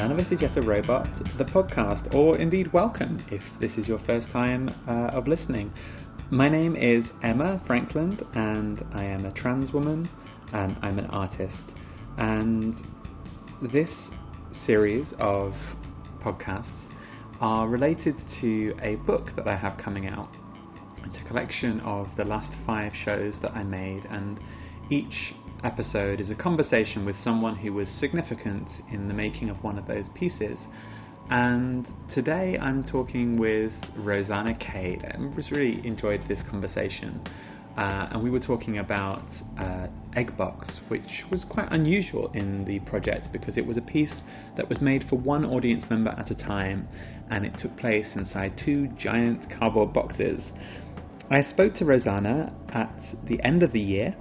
None of Us Is Yet a Robot, the podcast, or indeed welcome if this is your first time uh, of listening. My name is Emma Frankland, and I am a trans woman, and I'm an artist. And this series of podcasts are related to a book that I have coming out. It's a collection of the last five shows that I made, and each episode is a conversation with someone who was significant in the making of one of those pieces. And today I'm talking with Rosanna Cade. I really enjoyed this conversation. Uh, and we were talking about uh, Eggbox, which was quite unusual in the project because it was a piece that was made for one audience member at a time and it took place inside two giant cardboard boxes. I spoke to Rosanna at the end of the year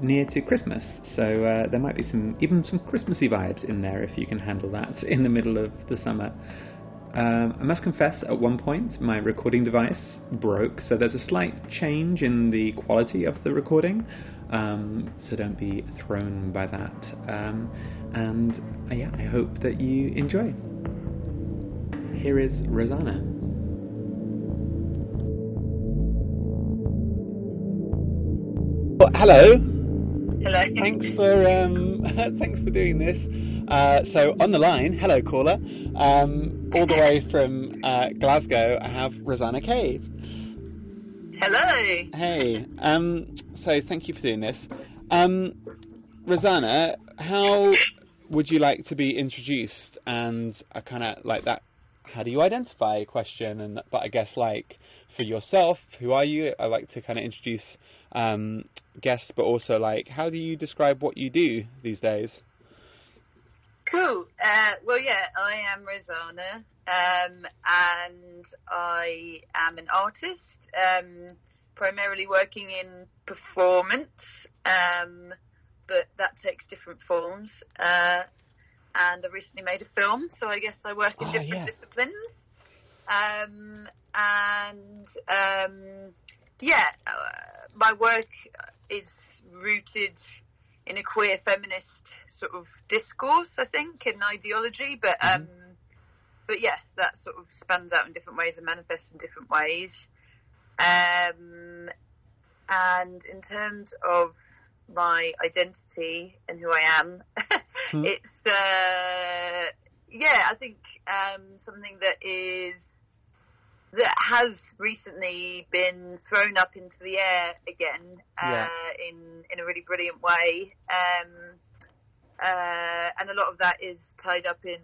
near to Christmas, so uh, there might be some even some Christmassy vibes in there if you can handle that in the middle of the summer. Um, I must confess, at one point my recording device broke, so there's a slight change in the quality of the recording. Um, so don't be thrown by that. Um, and uh, yeah, I hope that you enjoy. Here is Rosanna. Hello. Hello. Thanks for um, thanks for doing this. Uh, so on the line, hello caller, um, all the way from uh, Glasgow, I have Rosanna Cade. Hello. Hey, um, so thank you for doing this. Um, Rosanna, how would you like to be introduced? And I kind of like that. How do you identify question? And but I guess like for yourself, who are you? I like to kind of introduce um, guests, but also like how do you describe what you do these days? Cool. Uh, well, yeah, I am Rosanna, um, and I am an artist, um, primarily working in performance, um, but that takes different forms. Uh, and I recently made a film, so I guess I work in Oh, different yeah. disciplines. Um, and um, yeah, uh, my work is rooted in a queer feminist sort of discourse, I think, and ideology. But Mhm. um, but yes, that sort of spans out in different ways and manifests in different ways. Um, and in terms of my identity and who I am, Hmm. it's uh, yeah, I think um, something that is that has recently been thrown up into the air again uh, Yeah. in in a really brilliant way. Um, uh, and a lot of that is tied up in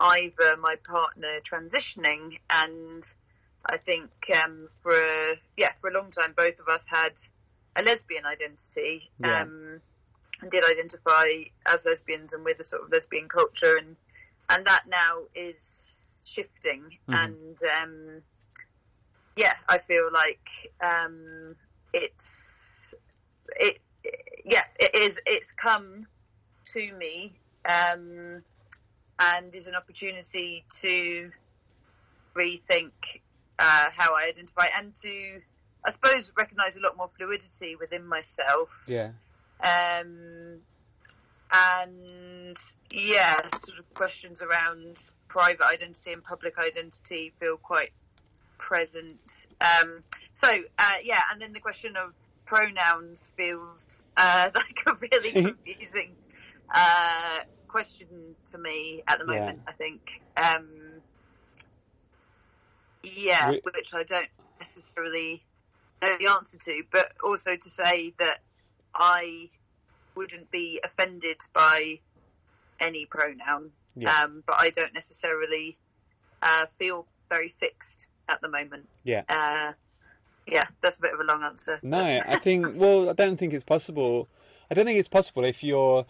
Ivor, my partner, transitioning. And I think um, for a, yeah, for a long time, both of us had a lesbian identity Yeah. um, and did identify as lesbians and with a sort of lesbian culture, and and that now is shifting. Mhm. And um, yeah, I feel like um, it's it yeah it is it's come to me um, and is an opportunity to rethink uh, how I identify and to I suppose recognise a lot more fluidity within myself Yeah. um, and yeah, sort of questions around private identity and public identity feel quite present. Um, so uh, yeah, and then the question of pronouns feels uh, like a really confusing uh, question to me at the Yeah. moment. I think. Um, yeah, We- which I don't necessarily know the answer to, but also to say that I wouldn't be offended by any pronoun, Yeah. um, but I don't necessarily uh, feel very fixed at the moment. Yeah. Uh, yeah, that's a bit of a long answer. No, I think. Well, I don't think it's possible. I don't think it's possible if you're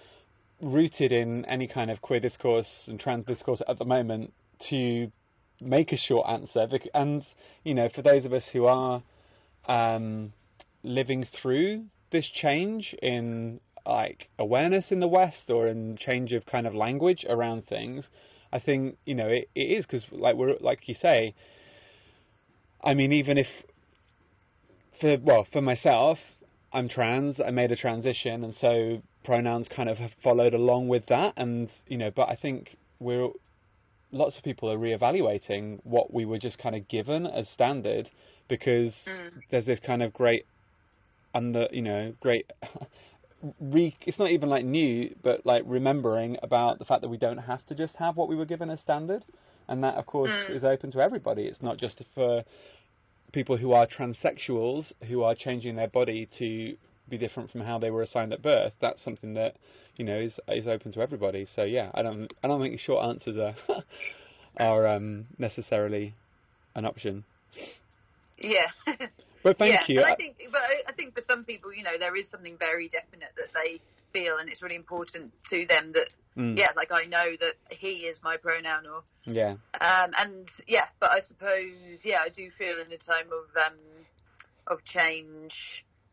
rooted in any kind of queer discourse and trans discourse at the moment to make a short answer. And you know, for those of us who are um, living through this change in like awareness in the West or in change of kind of language around things, I think you know it, it is because like we're like you say. I mean, even if for well for myself i'm trans i made a transition and so pronouns kind of have followed along with that, and you know, but I think we're lots of people are reevaluating what we were just kind of given as standard because Mm. there's this kind of great under you know great re it's not even like new but like remembering about the fact that we don't have to just have what we were given as standard and that of course Mm. is open to everybody it's not just for people who are transsexuals who are changing their body to be different from how they were assigned at birth that's something that you know is is open to everybody so yeah i don't i don't think short answers are are um necessarily an option Yeah. but thank yeah. you And I think, but I, I think for some people, you know, there is something very definite that they feel, and it's really important to them that, Mm, yeah, like I know that he is my pronoun, or yeah. um, and yeah, but I suppose, yeah, I do feel in a time of um, of change,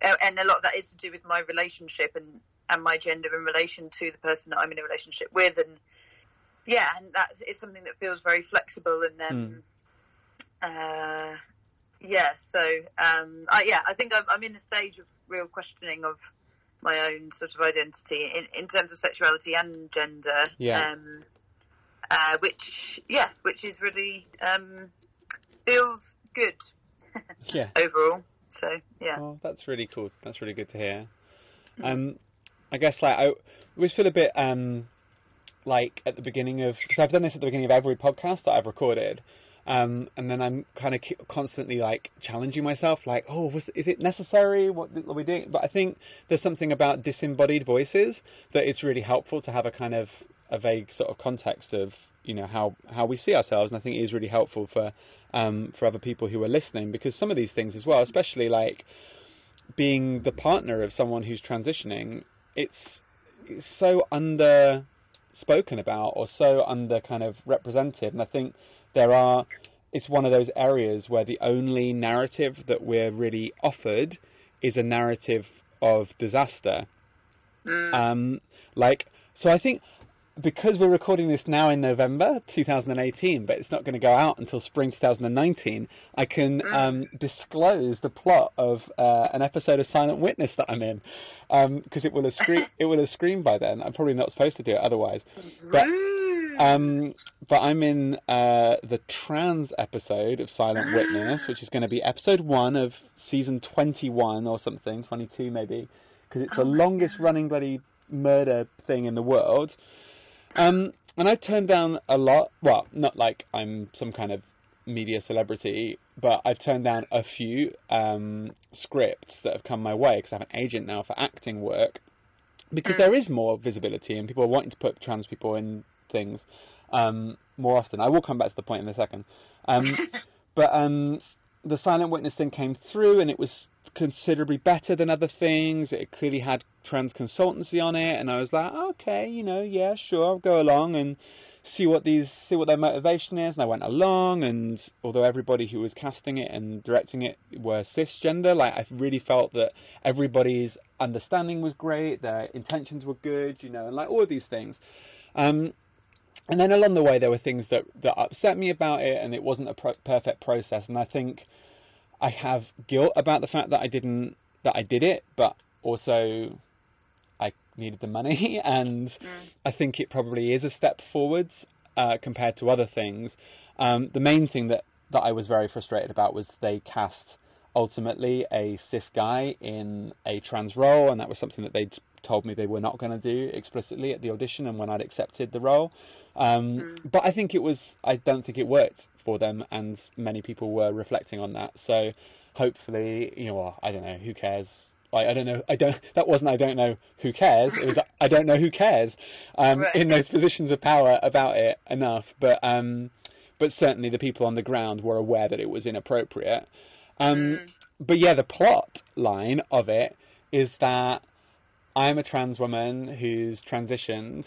and a lot of that is to do with my relationship and and my gender in relation to the person that I'm in a relationship with, and yeah, and that is something that feels very flexible, and um, uh, yeah, so um, I, yeah, I think I'm, I'm in a stage of real questioning of my own sort of identity in, in terms of sexuality and gender. Yeah. Um, uh, which, yeah, which is really um, feels good yeah overall. So yeah. Oh, that's really cool. That's really good to hear. Mm. Um, I guess like I always feel a bit um, like at the beginning of because I've done this at the beginning of every podcast that I've recorded, um, and then I'm kind of constantly like challenging myself, like, oh, was is it necessary? What are we doing? But I think there's something about disembodied voices that it's really helpful to have a kind of a vague sort of context of you know how how we see ourselves, and I think it is really helpful for um, for other people who are listening because some of these things as well, especially like being the partner of someone who's transitioning, it's, it's so under spoken about or so under kind of represented, and I think there are. It's one of those areas where the only narrative that we're really offered is a narrative of disaster. Mm. Um, like, so I think because we're recording this now in November 2018, but it's not going to go out until spring 2019, I can um, disclose the plot of uh, an episode of Silent Witness that I'm in because it will have scre- it will have screamed by then. I'm probably not supposed to do it otherwise. But. Um, but I'm in uh, the trans episode of Silent Witness, which is going to be episode one of season 21 or something, 22 maybe, because it's the Oh my longest running bloody murder thing in the world. Um, and I've turned down a lot. Well, not like I'm some kind of media celebrity, but I've turned down a few um, scripts that have come my way because I have an agent now for acting work. Because Mm. there is more visibility and people are wanting to put trans people in things um, more often. I will come back to the point in a second. Um, but um, the silent witness thing came through and it was considerably better than other things. It clearly had trans consultancy on it, and I was like, okay, you know, yeah, sure, I'll go along and see what these see what their motivation is. And I went along, and although everybody who was casting it and directing it were cisgender, like I really felt that everybody's understanding was great, their intentions were good, you know, and like all of these things. Um, and then along the way, there were things that, that upset me about it, and it wasn't a pro- perfect process. And I think I have guilt about the fact that I didn't that I did it, but also I needed the money, and Mm. I think it probably is a step forwards uh, compared to other things. Um, the main thing that that I was very frustrated about was they cast ultimately a cis guy in a trans role, and that was something that they'd told me they were not going to do explicitly at the audition and when I'd accepted the role. Um, Mm. But I think it was, I don't think it worked for them, and many people were reflecting on that. So hopefully, you know, well, I don't know, who cares? Like, I don't know, I don't, that wasn't, I don't know who cares. It was, I don't know who cares um, Right. in those positions of power about it enough. But, um, but certainly the people on the ground were aware that it was inappropriate. Um, Mm. But yeah, the plot line of it is that I'm a trans woman who's transitioned,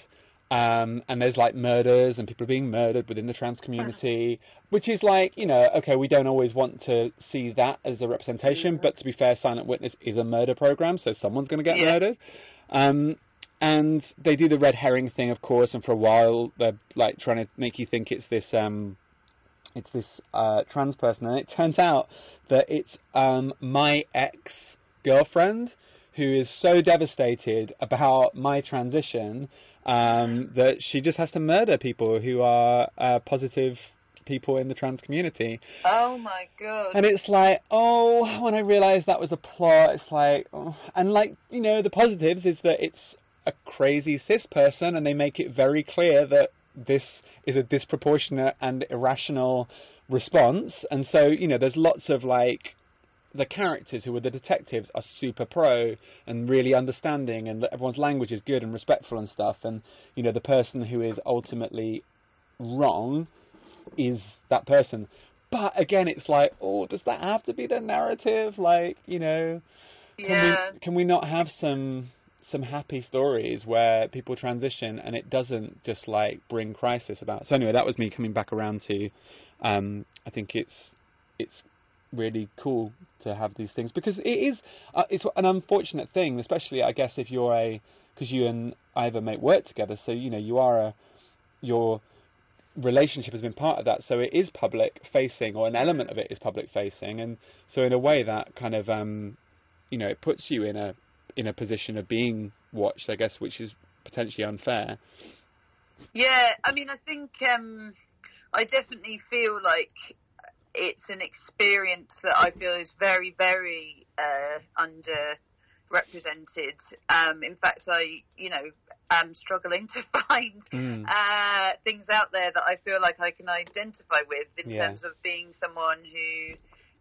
um, and there's like murders and people are being murdered within the trans community, which is like, you know, okay, we don't always want to see that as a representation, Yeah. but to be fair, Silent Witness is a murder program, so someone's going to get Yeah. murdered. Um, and they do the red herring thing, of course, and for a while they're like trying to make you think it's this. Um, it's this uh, trans person, and it turns out that it's um, my ex girlfriend who is so devastated about my transition um, that she just has to murder people who are uh, positive people in the trans community. Oh my god! And it's like, oh, when I realised that was the plot, it's like, oh. and like you know, the positives is that it's a crazy cis person, and they make it very clear that this is a disproportionate and irrational response, and so you know, there's lots of like the characters who are the detectives are super pro and really understanding and everyone's language is good and respectful and stuff and you know the person who is ultimately wrong is that person. But again, it's like, oh, does that have to be the narrative? Like, you know, can yeah. we can we not have some some happy stories where people transition and it doesn't just like bring crisis about? So anyway, that was me coming back around to. Um, I think it's it's really cool to have these things because it is uh, it's an unfortunate thing, especially I guess if you're a because you and Ivor make work together, so you know you are a you're relationship has been part of that. So it is public facing, or an element of it is public facing, and so in a way that kind of um, you know it puts you in a in a position of being watched, I guess, which is potentially unfair. Yeah, I mean, I think um, I definitely feel like it's an experience that I feel is very, very uh, under represented. Um, in fact, I, you know, am struggling to find Mm. uh, things out there that I feel like I can identify with in Yeah. terms of being someone who,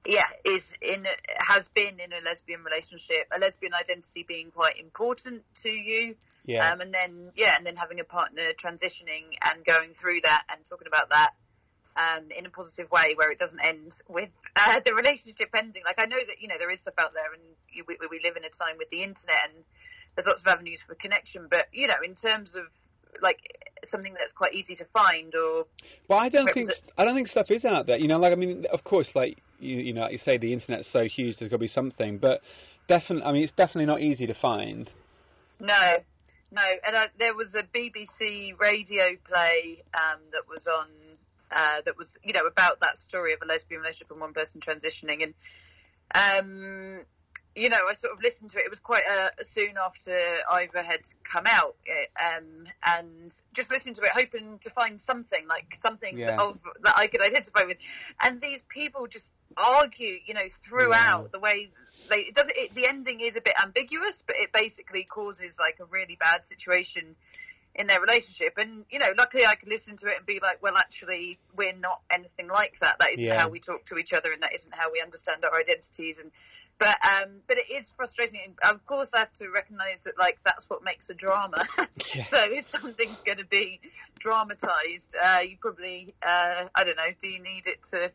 yeah, is in has been in a lesbian relationship, a lesbian identity being quite important to you, Yeah, um, and then yeah, and then having a partner transitioning and going through that and talking about that um, in a positive way, where it doesn't end with uh, the relationship ending. Like I know that you know there is stuff out there, and you, we, we live in a time with the internet, and there's lots of avenues for connection. But you know, in terms of like something that's quite easy to find, or Well, I don't think I don't think stuff is out there. You know, like I mean, of course, like you you know, like you say the internet's so huge, there's got to be something. But definitely, I mean, it's definitely not easy to find. no, no. And I, there was a BBC radio play um, that was on. Uh, that was, you know, about that story of a lesbian relationship and one person transitioning, and um, you know, I sort of listened to it. It was quite uh, soon after Ivor had come out, uh, um, and just listened to it, hoping to find something like something Yeah. of, that I could identify with. And these people just argue, you know, throughout Yeah. the way they it does. It, the ending is a bit ambiguous, but it basically causes like a really bad situation in their relationship. And you know, luckily I could listen to it and be like, well, actually, we're not anything like that. That isn't Yeah. how we talk to each other, and that isn't how we understand our identities. And but um, but it is frustrating. And of course, I have to recognise that like that's what makes a drama. Yeah. so if something's going to be dramatised, uh, you probably uh, I don't know. Do you need it to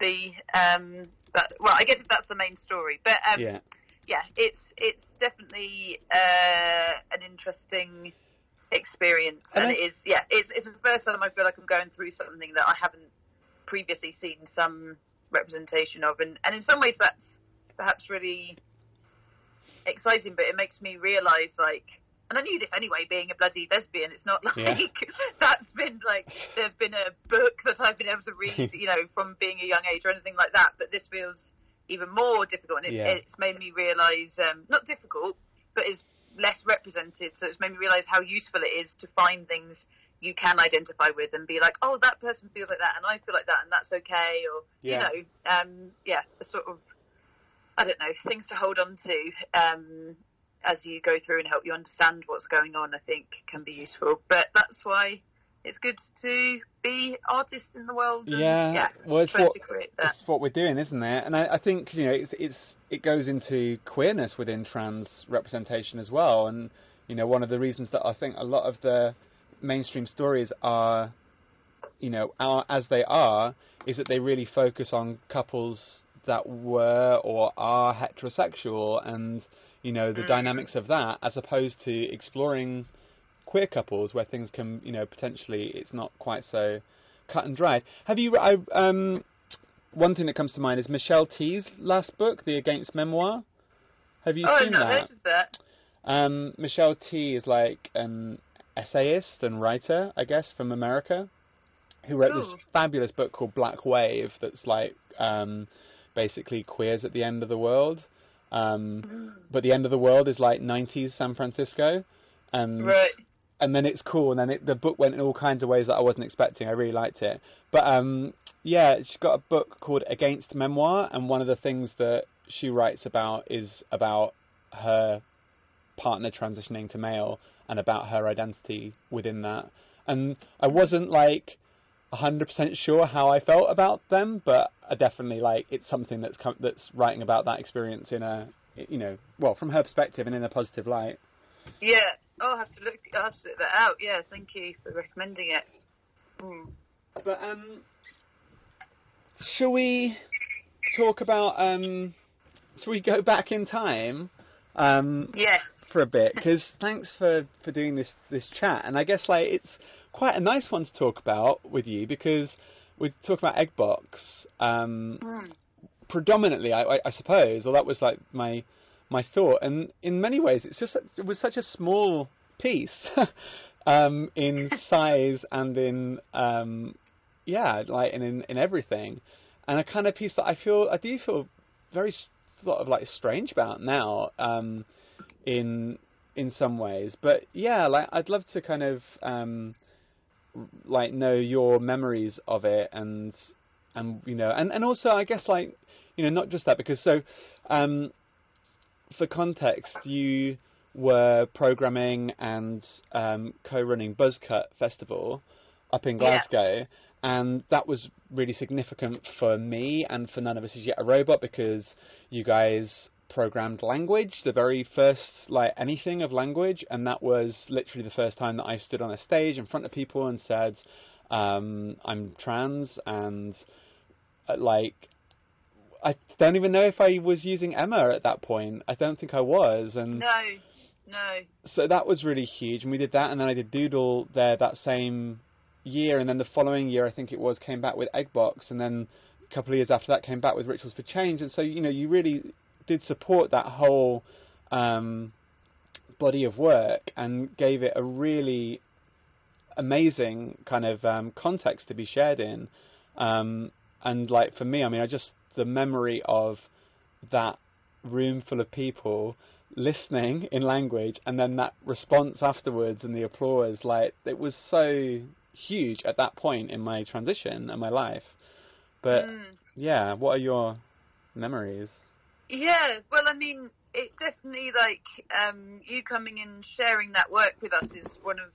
be? Um, but well, I guess if that's the main story, but um, yeah, yeah, it's it's definitely uh, an interesting experience, And and it is yeah, it's it's the first time I feel like I'm going through something that I haven't previously seen some representation of, and and in some ways that's perhaps really exciting, but it makes me realise like. And I knew this anyway, being a bloody lesbian. It's not like Yeah. that's been like there's been a book that I've been able to read, you know, from being a young age or anything like that. But this feels even more difficult, and it, Yeah. it's made me realise um, not difficult, but is less represented. So it's made me realise how useful it is to find things you can identify with and be like, oh, that person feels like that, and I feel like that, and that's okay, or Yeah. you know, um, yeah, sort of I don't know things to hold on to um, as you go through and help you understand what's going on. I think can be useful, but that's why. It's good to be artists in the world. And, Yeah, yeah. well, it's what- to create that. it's what we're doing, isn't it? And I, I think you know, it's it's it goes into queerness within trans representation as well. And you know, one of the reasons that I think a lot of the mainstream stories are, you know, are as they are, is that they really focus on couples that were or are heterosexual and you know the Mm. dynamics of that, as opposed to exploring queer couples where things can, you know, potentially it's not quite so cut and dried. Have you? I, um, one thing that comes to mind is Michelle Tea's last book, The Against Memoir. Have you seen that? oh, seen I've not that? heard of that. Um, Michelle Tea is like an essayist and writer, I guess, from America, who wrote this fabulous book called Black Wave. That's like um, basically queers at the end of the world. Um, Mm. but the end of the world is like 90s San Francisco, and Right. And then it's cool, and then it, the book went in all kinds of ways that I wasn't expecting. I really liked it, but um, yeah, she's got a book called Against Memoir, and one of the things that she writes about is about her partner transitioning to male and about her identity within that. And I wasn't like 100% sure how I felt about them, but I definitely like it's something that's that's writing about that experience in a you know, well, from her perspective and in a positive light. Yeah. Oh, I'll have to look. I'll have to look that out. Yeah. Thank you for recommending it. Mm. But um, shall we talk about um, shall we go back in time um Yes. for a bit? Because thanks for for doing this this chat, and I guess like it's quite a nice one to talk about with you because we talk about Eggbox um Mm. predominantly, I, I, I suppose, or that was like my my thought. And in many ways, it's just it was such a small piece um, in size and in um, yeah, like in, in in everything, and a kind of piece that I feel I do feel very sort of like strange about now um, in in some ways. But yeah, like I'd love to kind of um, like know your memories of it and and you know and and also I guess like you know not just that because so um for context you were programming and um co-running Buzzcut Festival up in Yeah. Glasgow and that was really significant for me and for none of us is yet a robot because you guys programmed language the very first like anything of language and that was literally the first time that I stood on a stage in front of people and said um, I'm trans and uh, like I don't even know if I was using Emma at that point. I don't think I was, and No. No. so that was really huge. And we did that, and then I did Doodle there that same year, and then the following year I think it was came back with Eggbox, and then a couple of years after that came back with Rituals for Change. And so you know you really did support that whole um, body of work and gave it a really amazing kind of um, context to be shared in. Um, and like for me, I mean, I just the memory of that room full of people listening in language and then that response afterwards and the applause like it was so huge at that point in my transition and my life but Mm. yeah what are your memories Yeah, well, I mean, it definitely like um, you coming and sharing that work with us is one of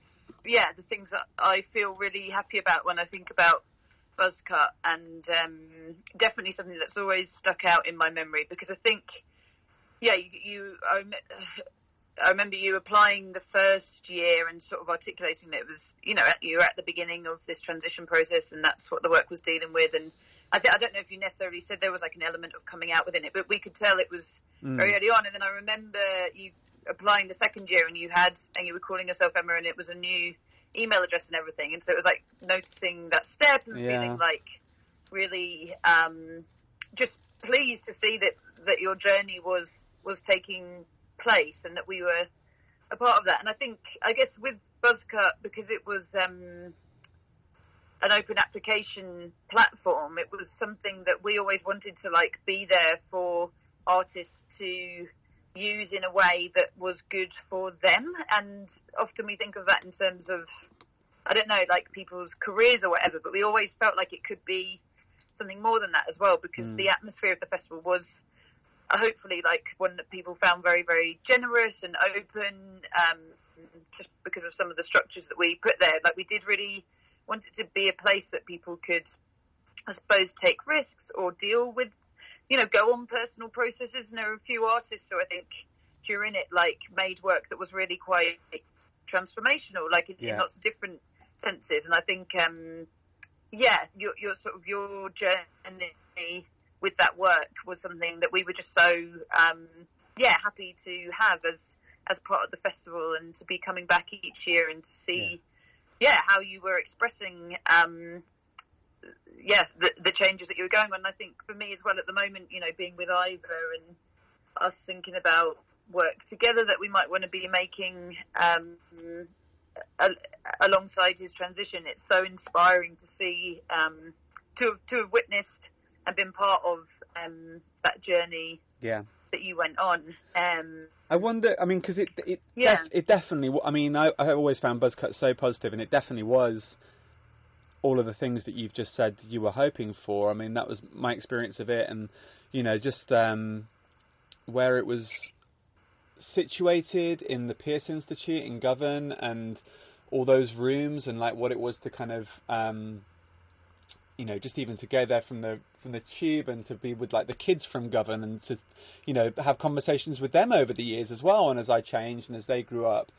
yeah the things that I feel really happy about when I think about Buzzcut, and um, definitely something that's always stuck out in my memory because I think yeah you, you I, I remember you applying the first year and sort of articulating that it was you know you were at the beginning of this transition process and that's what the work was dealing with and I, th- I don't know if you necessarily said there was like an element of coming out within it, but we could tell it was Mm. very early on. And then I remember you applying the second year, and you had and you were calling yourself Emma, and it was a new email address and everything. And so it was like noticing that step and Yeah. feeling like really um, just pleased to see that that your journey was was taking place and that we were a part of that. And I think I guess with Buzzcut because it was. Um, an open application platform. It was something that we always wanted to like be there for artists to use in a way that was good for them. And often we think of that in terms of, I don't know, like people's careers or whatever, but we always felt like it could be something more than that as well because Mm. the atmosphere of the festival was uh, hopefully like one that people found very, very generous and open, um, just because of some of the structures that we put there. Like we did really want it to be a place that people could, I suppose, take risks or deal with, you know, go on personal processes. And there are a few artists who I think during it like made work that was really quite transformational, like in, Yeah. in lots of different senses. And I think, um, yeah, your, your sort of your journey with that work was something that we were just so, um, yeah, happy to have as as part of the festival and to be coming back each year and to see, yeah, how you were expressing, um, yeah, the, the changes that you were going on. And I think for me as well at the moment, you know, being with Ivor and us thinking about work together that we might want to be making um, al- alongside his transition. It's so inspiring to see um, to have, to have witnessed and been part of um, that journey yeah that you went on. Um, I wonder. I mean, because it it Yeah. def- it definitely. I mean, I I always found Buzzcut so positive, and it definitely was all of the things that you've just said you were hoping for. I mean, that was my experience of it, and you know, just um, where it was situated in the Pearce Institute in Govan, and all those rooms, and like what it was to kind of. Um, you know, just even to go there from the from the tube and to be with like the kids from Govan and to, you know, have conversations with them over the years as well. And as I changed and as they grew up,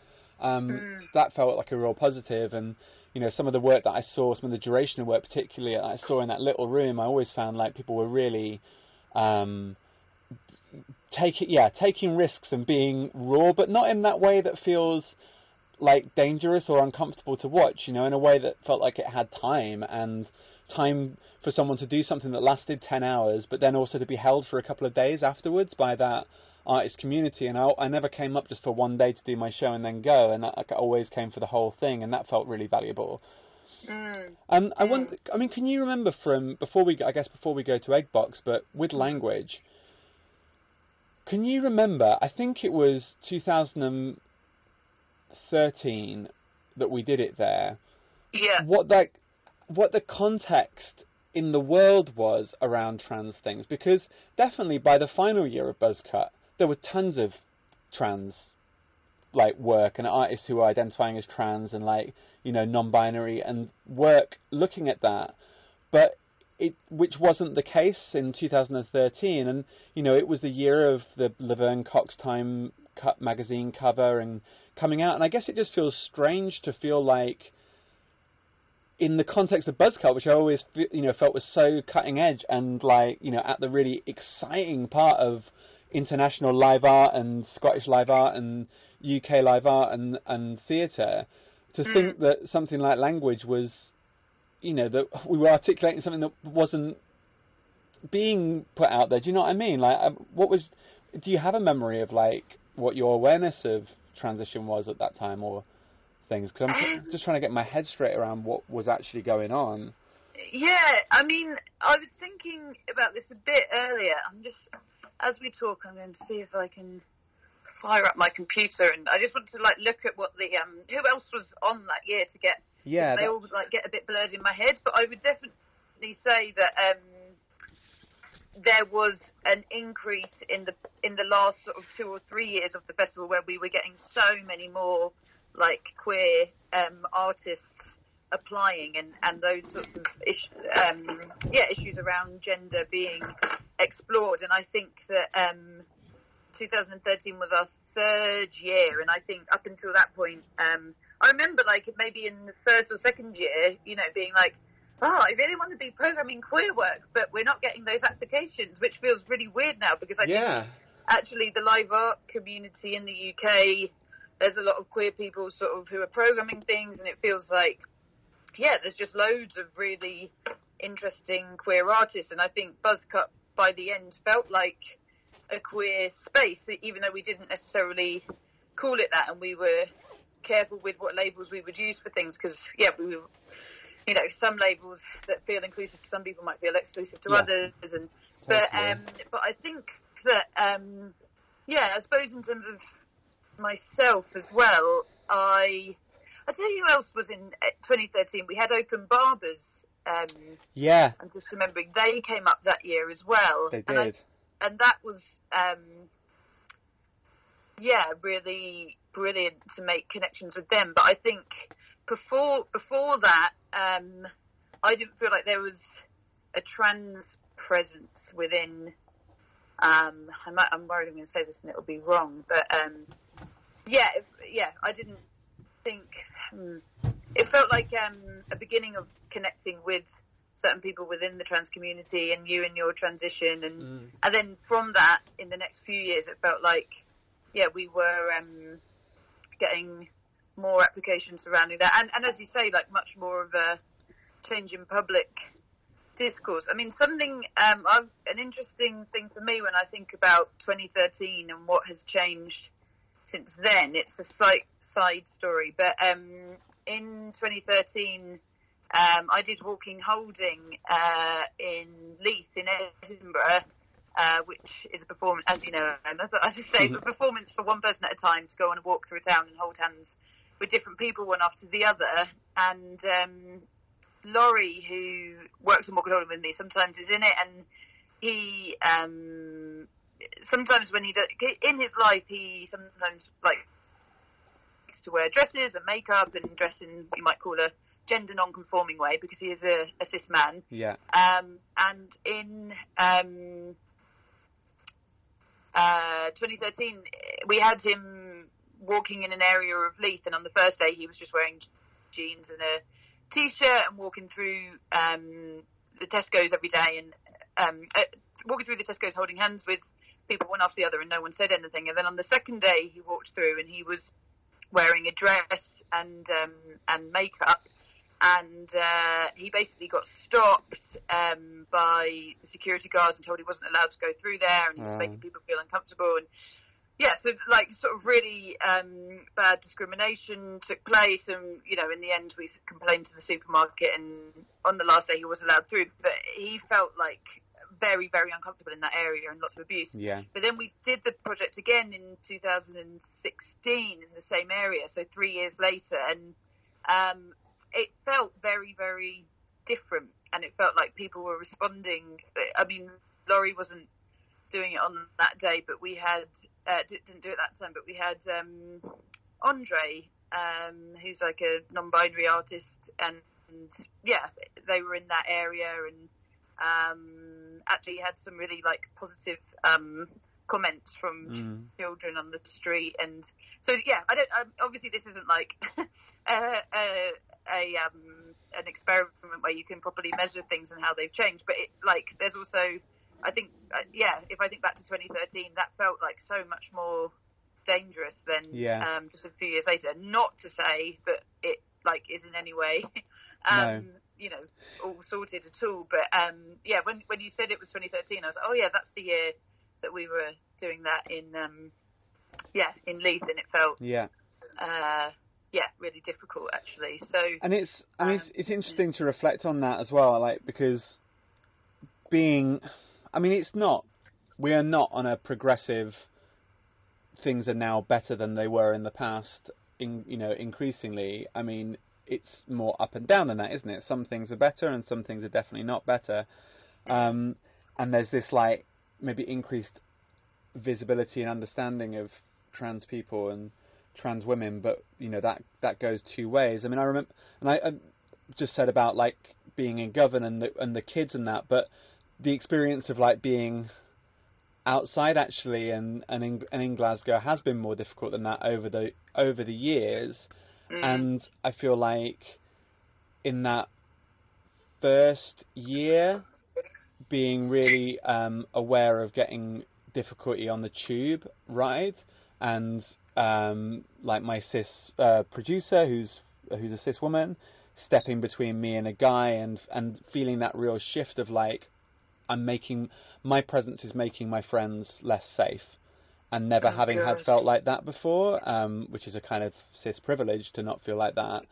um, Mm. that felt like a real. And you know, some of the work that I saw, some of the duration of work, particularly I saw in that little room, I always found like people were really. Um, taking yeah taking risks and being raw but not in that way that feels like dangerous or uncomfortable to watch you know in a way that felt like it had time and time for someone to do something that lasted 10 hours but then also to be held for a couple of days afterwards by that artist community and I, I never came up just for one day to do my show and then go and I, I always came for the whole thing and that felt really valuable mm, um, I wonder, I mean, can you remember from before we, I guess before we go to Eggbox, but with language, can you remember? I think it was 2013 that we did it there. yeah, What that, what the context in the world was around trans things, because definitely by the final year of Buzzcut, there were tons of trans like work and artists who were identifying as trans and like you know non-binary and work looking at that. But it which wasn't the case in 2013 and you know it was the year of the Laverne Cox Time magazine cover and coming out. And I guess it just feels strange to feel like in the context of Buzzcut, which I always you know felt was so cutting edge and like you know at the really exciting part of international live art and Scottish live art and UK live art and and theatre, to Mm. think that something like language was, you know, that we were articulating something that wasn't being put out there. Do you know what I mean? Like, um, what was? Do you have a memory of like what your awareness of transition was at that time, or things? Because I'm Um, just trying to get my head straight around what was actually going on. yeah. I mean, I was thinking about this a bit earlier. I'm just as we talk, I'm going to see if I can fire up my computer, and I just wanted to like look at what the um who else was on that year to get Yeah, they that- all like get a bit blurred in my head. But I would definitely say that um, there was an increase in the in the last sort of two or three years of the festival where we were getting so many more like queer um, artists applying and, and those sorts of ish, um, yeah issues around gender being explored. And I think that um, 2013 was our third year, and I think up until that point, um, I remember like maybe in the first or second year, you know, being like, "Oh, I really want to be programming queer work, but we're not getting those applications," which feels really weird now because I think yeah, actually the live art community in the UK, there's a lot of queer people sort of who are programming things, and it feels like, yeah, there's just loads of really interesting queer artists, and I think Buzzcut by the end felt like a queer space, even though we didn't necessarily call it that, and we were careful with what labels we would use for things because, yeah, we were. You know, some labels that feel inclusive to some people might feel exclusive to Yeah. others, and but um, but I think that um, yeah, I suppose in terms of myself as well, I I tell you who else was in uh, 2013. We had Open Barbers. Um, yeah, I'm just remembering they came up that year as well. they And, I- did. and that was um, yeah, really brilliant to make connections with them. But I think before before that, um, I didn't feel like there was a trans presence within. Um, I might, I'm worried I'm going to say this and it'll be wrong, but um, yeah, if, yeah, I didn't think hmm, it felt like um, a beginning of connecting with certain people within the trans community and you and your transition. And Mm. and then from that in the next few years it felt like yeah we were um, getting more applications surrounding that. And and as you say like much more of a change in public discourse. I mean something um I've, an interesting thing for me when i think about 2013 and what has changed since then it's a slight side story. But um in 2013 um, I did Walking Holding uh, in Leith in Edinburgh, uh, which is a performance, as you know, and as I just say, a performance for one person at a time to go on a walk through a town and hold hands with different people one after the other. And um, Laurie, who works on walking holding with me, sometimes is in it, and he um, sometimes when he does in his life, he sometimes like likes to wear dresses and makeup and dress in what you might call a gender non-conforming way because he is a, a cis man. Yeah. Um, and in um, uh, 2013, we had him walking in an area of Leith, and on the first day he was just wearing jeans and a t-shirt and walking through um, the Tesco's every day and um, uh, walking through the Tesco's holding hands with people one after the other, and no one said anything. And then on the second day, he walked through and he was wearing a dress and um, and makeup, and uh, he basically got stopped um, by the security guards and told he wasn't allowed to go through there, and he was Oh. making people feel uncomfortable. And yeah, so like sort of really um, bad discrimination took place, and you know, in the end, we complained to the supermarket, and on the last day, he was allowed through, but he felt like very, very uncomfortable in that area and lots of abuse. Yeah. But then we did the project again in 2016 in the same area, so three years later, and um, it felt very, very different, and it felt like people were responding. I mean, Laurie wasn't doing it on that day, but we had uh, didn't do it that time, but we had um, Andre, um, who's like a non-binary artist, and, and yeah, they were in that area and um, actually had some really like positive um, comments from Mm. children on the street, and so yeah, I don't. Um, obviously, this isn't like a, a, a um, an experiment where you can properly measure things and how they've changed, but it, like there's also, I think, uh, yeah, if I think back to 2013, that felt like so much more dangerous than Yeah. um, just a few years later. Not to say that it like is in any way. Um, No. You know, all sorted at all, but um, yeah. When when you said it was 2013, I was like, oh yeah, that's the year that we were doing that in um, yeah in Leith, and it felt Yeah. uh, yeah really difficult actually. So And it's, I mean, it's, Um, it's interesting to reflect on that as well, like because being, I mean, it's not, we are not on a progressive. Things are now better than they were in the past. In you know, increasingly, I mean, it's more up and down than that, isn't it? Some things are better, and some things are definitely not better. Um, and there's this like maybe increased visibility and understanding of trans people and trans women, but you know that that goes two ways. I mean, I remember, and I, I just said about like being in Govan and the and the kids and that, but the experience of like being outside actually and and in, and in Glasgow has been more difficult than that over the over the years, mm, and I feel like in that first year being really um, aware of getting difficulty on the tube ride and um, like my cis uh, producer who's who's a cis woman stepping between me and a guy and and feeling that real shift of like I'm making my presence is making my friends less safe. And never Oh, having had felt like that before um, which is a kind of cis privilege to not feel like that.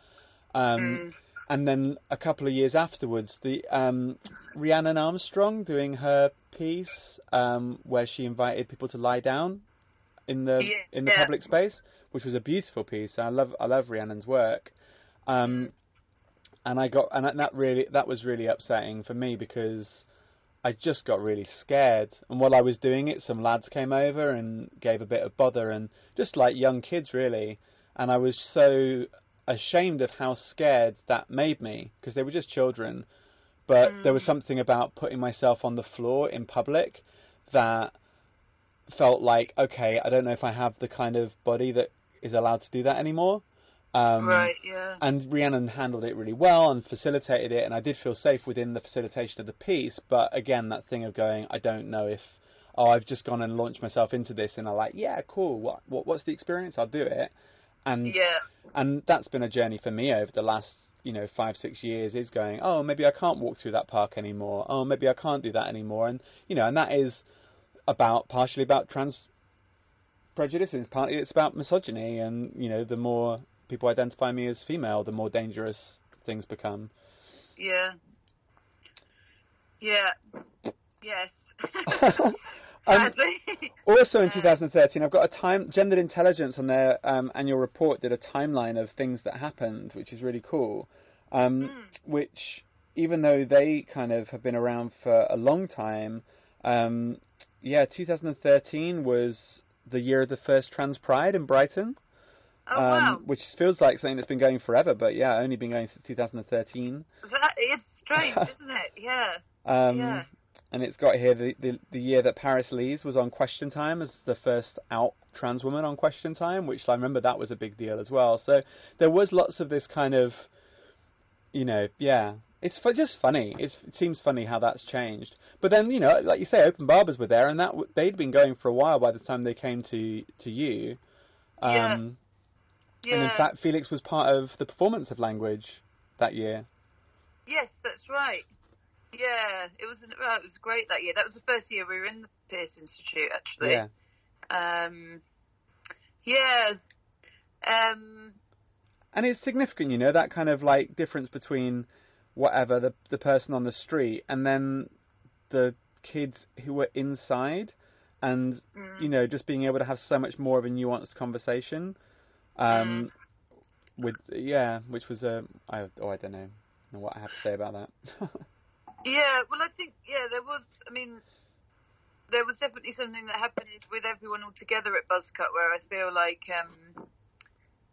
Um, mm, and then a couple of years afterwards, the um, Rhiannon Armstrong doing her piece um, where she invited people to lie down in the Yeah. in the public space, which was a beautiful piece. I love I love Rhiannon's work, um, and I got and that really that was really upsetting for me because I just got really scared. And while I was doing it, some lads came over and gave a bit of bother, and just like young kids really, and I was so ashamed of how scared that made me because they were just children. But there was something about putting myself on the floor in public that felt like, okay, I don't know if I have the kind of body that is allowed to do that anymore. Um, right, yeah. and Rhiannon handled it really well and facilitated it, and I did feel safe within the facilitation of the piece. But again, that thing of going, I don't know if, oh, I've just gone and launched myself into this, and I'm like, yeah, cool. What, what what's the experience? I'll do it. And yeah, and that's been a journey for me over the last you know five six years is going oh maybe i can't walk through that park anymore oh maybe i can't do that anymore and you know and that is about partially about trans prejudice and partly it's about misogyny and you know the more people identify me as female the more dangerous things become yeah, yeah, yes. Um, Sadly. also in Uh, 2013, I've got a time gendered intelligence on their um, annual report did a timeline of things that happened, which is really cool. Um, Mm. Which, even though they kind of have been around for a long time, um, yeah, 2013 was the year of the first Trans Pride in Brighton, oh um, wow, which feels like something that's been going forever, but yeah, only been going since 2013. that it's strange, isn't it? Yeah. Um, Yeah. And it's got here the, the the year that Paris Lees was on Question Time as the first out trans woman on Question Time, which I remember that was a big deal as well. So there was lots of this kind of, you know, yeah, it's just funny. It's, it seems funny how that's changed. But then you know, like you say, Open Barbers were there, and that w- they'd been going for a while by the time they came to to you. Yeah. Um, Yeah. And in fact, Felix was part of the performance of language that year. Yes, that's right. Yeah, it was well, it was great that year. That was the first year we were in the Pearce Institute, actually. Yeah. Um, yeah. Um, and it's significant, you know, that kind of like difference between whatever the the person on the street and then the kids who were inside, and mm, you know, just being able to have so much more of a nuanced conversation. Um, with yeah, which was a I oh I don't know, know what I have to say about that. yeah. Well, I think yeah, there was. I mean, there was definitely something that happened with everyone all together at Buzzcut, where I feel like um,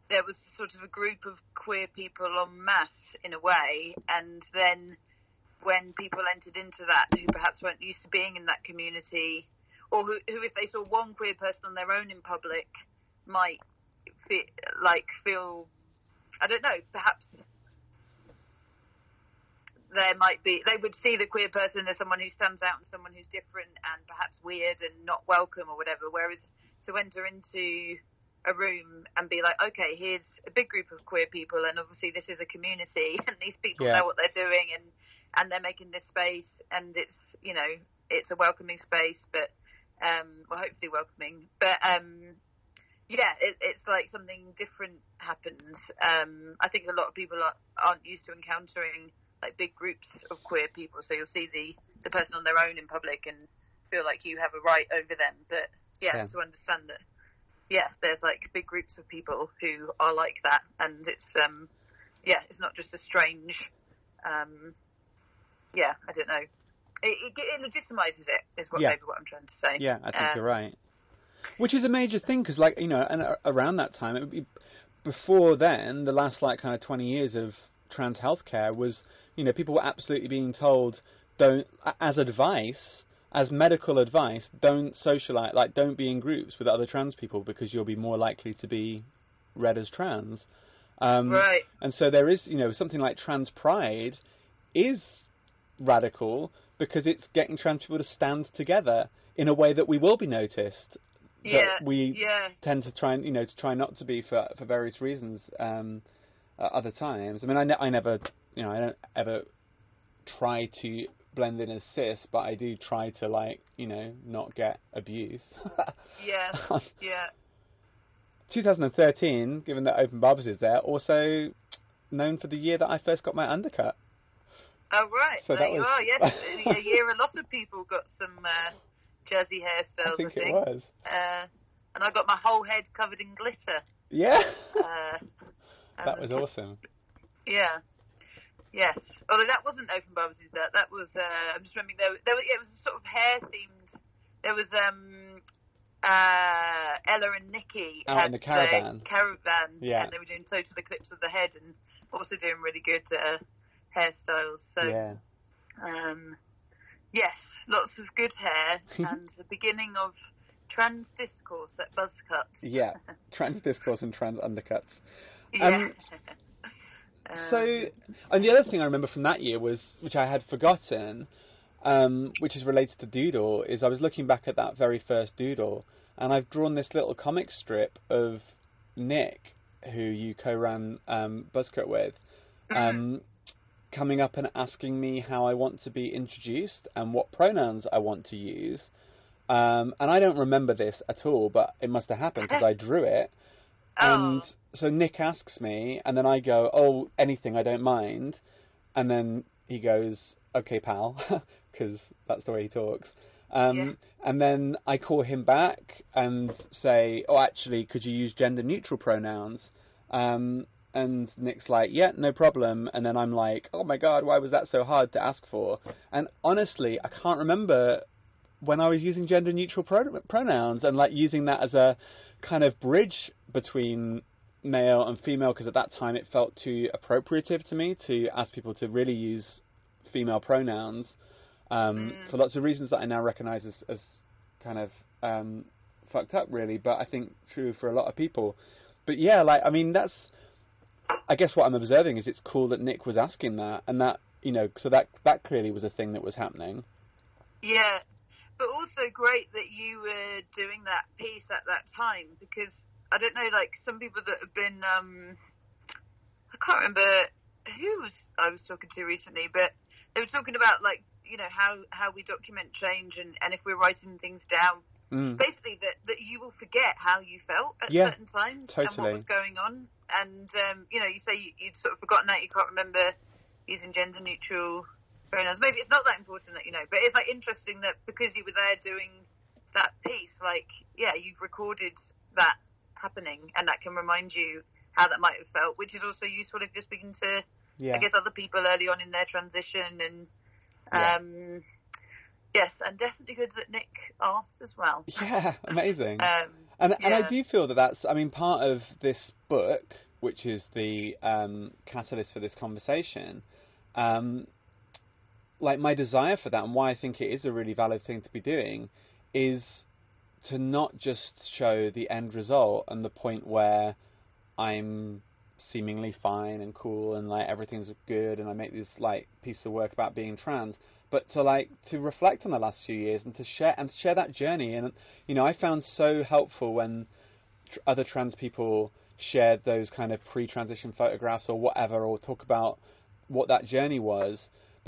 there was sort of a group of queer people en masse in a way, and then when people entered into that who perhaps weren't used to being in that community, or who, who if they saw one queer person on their own in public, might feel, like feel, I don't know, perhaps there might be they would see the queer person as someone who stands out and someone who's different and perhaps weird and not welcome or whatever. Whereas to enter into a room and be like, okay, here's a big group of queer people, and obviously this is a community, and these people Yeah. know what they're doing, and and they're making this space, and it's you know it's a welcoming space, but um, well, hopefully welcoming, but um, yeah, it, it's like something different happens. Um, I think a lot of people are, aren't used to encountering like big groups of queer people, so you'll see the the person on their own in public and feel like you have a right over them, but yeah, Yeah. to understand that yeah, there's like big groups of people who are like that, and it's um, yeah, it's not just a strange, um, yeah, I don't know. It, it, it legitimizes it, is what Yeah. maybe what I'm trying to say. Yeah, I think Um, you're right. Which is a major thing because, like, you know, and around that time, it would be, before then, the last like kind of 20 years of trans healthcare was, you know, people were absolutely being told don't, as advice, as medical advice, don't socialize, like, don't be in groups with other trans people because you'll be more likely to be read as trans. Um, Right. and so there is, you know, something like trans pride is radical because it's getting trans people to stand together in a way that we will be noticed. that Yeah. we yeah. tend to try and you know to try not to be for for various reasons um, at other times. I mean, I, ne- I never you know I don't ever try to blend in as cis, but I do try to like you know not get abuse. Yeah. Yeah. 2013, given that Open Barbers is there, also known for the year that I first got my undercut. Oh right, So there that you was- are. Yes, a year a lot of people got some uh, jersey hairstyles. I think it was. Uh, and I got my whole head covered in glitter. Yeah, Uh, that was awesome. Yeah. Yes. Although that wasn't Open Barbers, did that? That was. Uh, I'm just remembering there. There was. Yeah, it was a sort of hair themed. There was um, uh, Ella and Nikki Out had in the caravan. caravan, Yeah. and they were doing total eclipse of the head, and also doing really good uh, hairstyles. So, yeah, um, yes, lots of good hair, and the beginning of trans discourse at Buzzcut. yeah. Trans discourse and trans undercuts. Yeah. Um, So, and the other thing I remember from that year was, which I had forgotten, um, which is related to Doodle, is I was looking back at that very first Doodle, and I've drawn this little comic strip of Nick, who you co-ran um, Buzzcut with, um, coming up and asking me how I want to be introduced and what pronouns I want to use. Um, and I don't remember this at all, but it must have happened because I drew it. And Oh. so Nick asks me, and then I go, "Oh, anything, I don't mind." And then he goes, "Okay, pal," because that's the way he talks. Um, Yeah. And then I call him back and say, "Oh, actually, could you use gender neutral pronouns?" Um, and Nick's like, "Yeah, no problem." And then I'm like, "Oh my god, why was that so hard to ask for?" And honestly, I can't remember when I was using gender neutral pro- pronouns and like using that as a kind of bridge between male and female because at that time it felt too appropriative to me to ask people to really use female pronouns um, Mm. for lots of reasons that I now recognise as, as kind of um, fucked up, really. But I think true for a lot of people. But yeah, like I mean, that's I guess what I'm observing is it's cool that Nick was asking that, and that you know, so that that clearly was a thing that was happening. Yeah, but also great that you were doing that piece at that time because I don't know, like some people that have been, um, I can't remember who was I was talking to recently, but they were talking about like you know how how we document change and and if we're writing things down, Mm. basically that that you will forget how you felt at Yeah, certain times and what was going on, and um, you know you say you, you'd sort of forgotten that you can't remember using gender neutral pronouns. Maybe it's not that important that you know, but it's like interesting that because you were there doing that piece, like yeah, you've recorded that happening, and that can remind you how that might have felt, which is also useful if you're speaking to Yeah. I guess other people early on in their transition and Yeah. um yes, and definitely good that Nick asked as well. Yeah, amazing. Um And and I do feel that that's I mean part of this book, which is the um, catalyst for this conversation. Um, like my desire for that and why I think it is a really valid thing to be doing is to not just show the end result and the point where I'm seemingly fine and cool and like everything's good and I make this like piece of work about being trans, but to like to reflect on the last few years and to share and share that journey. And you know, I found so helpful when tr- other trans people shared those kind of pre-transition photographs or whatever, or talk about what that journey was.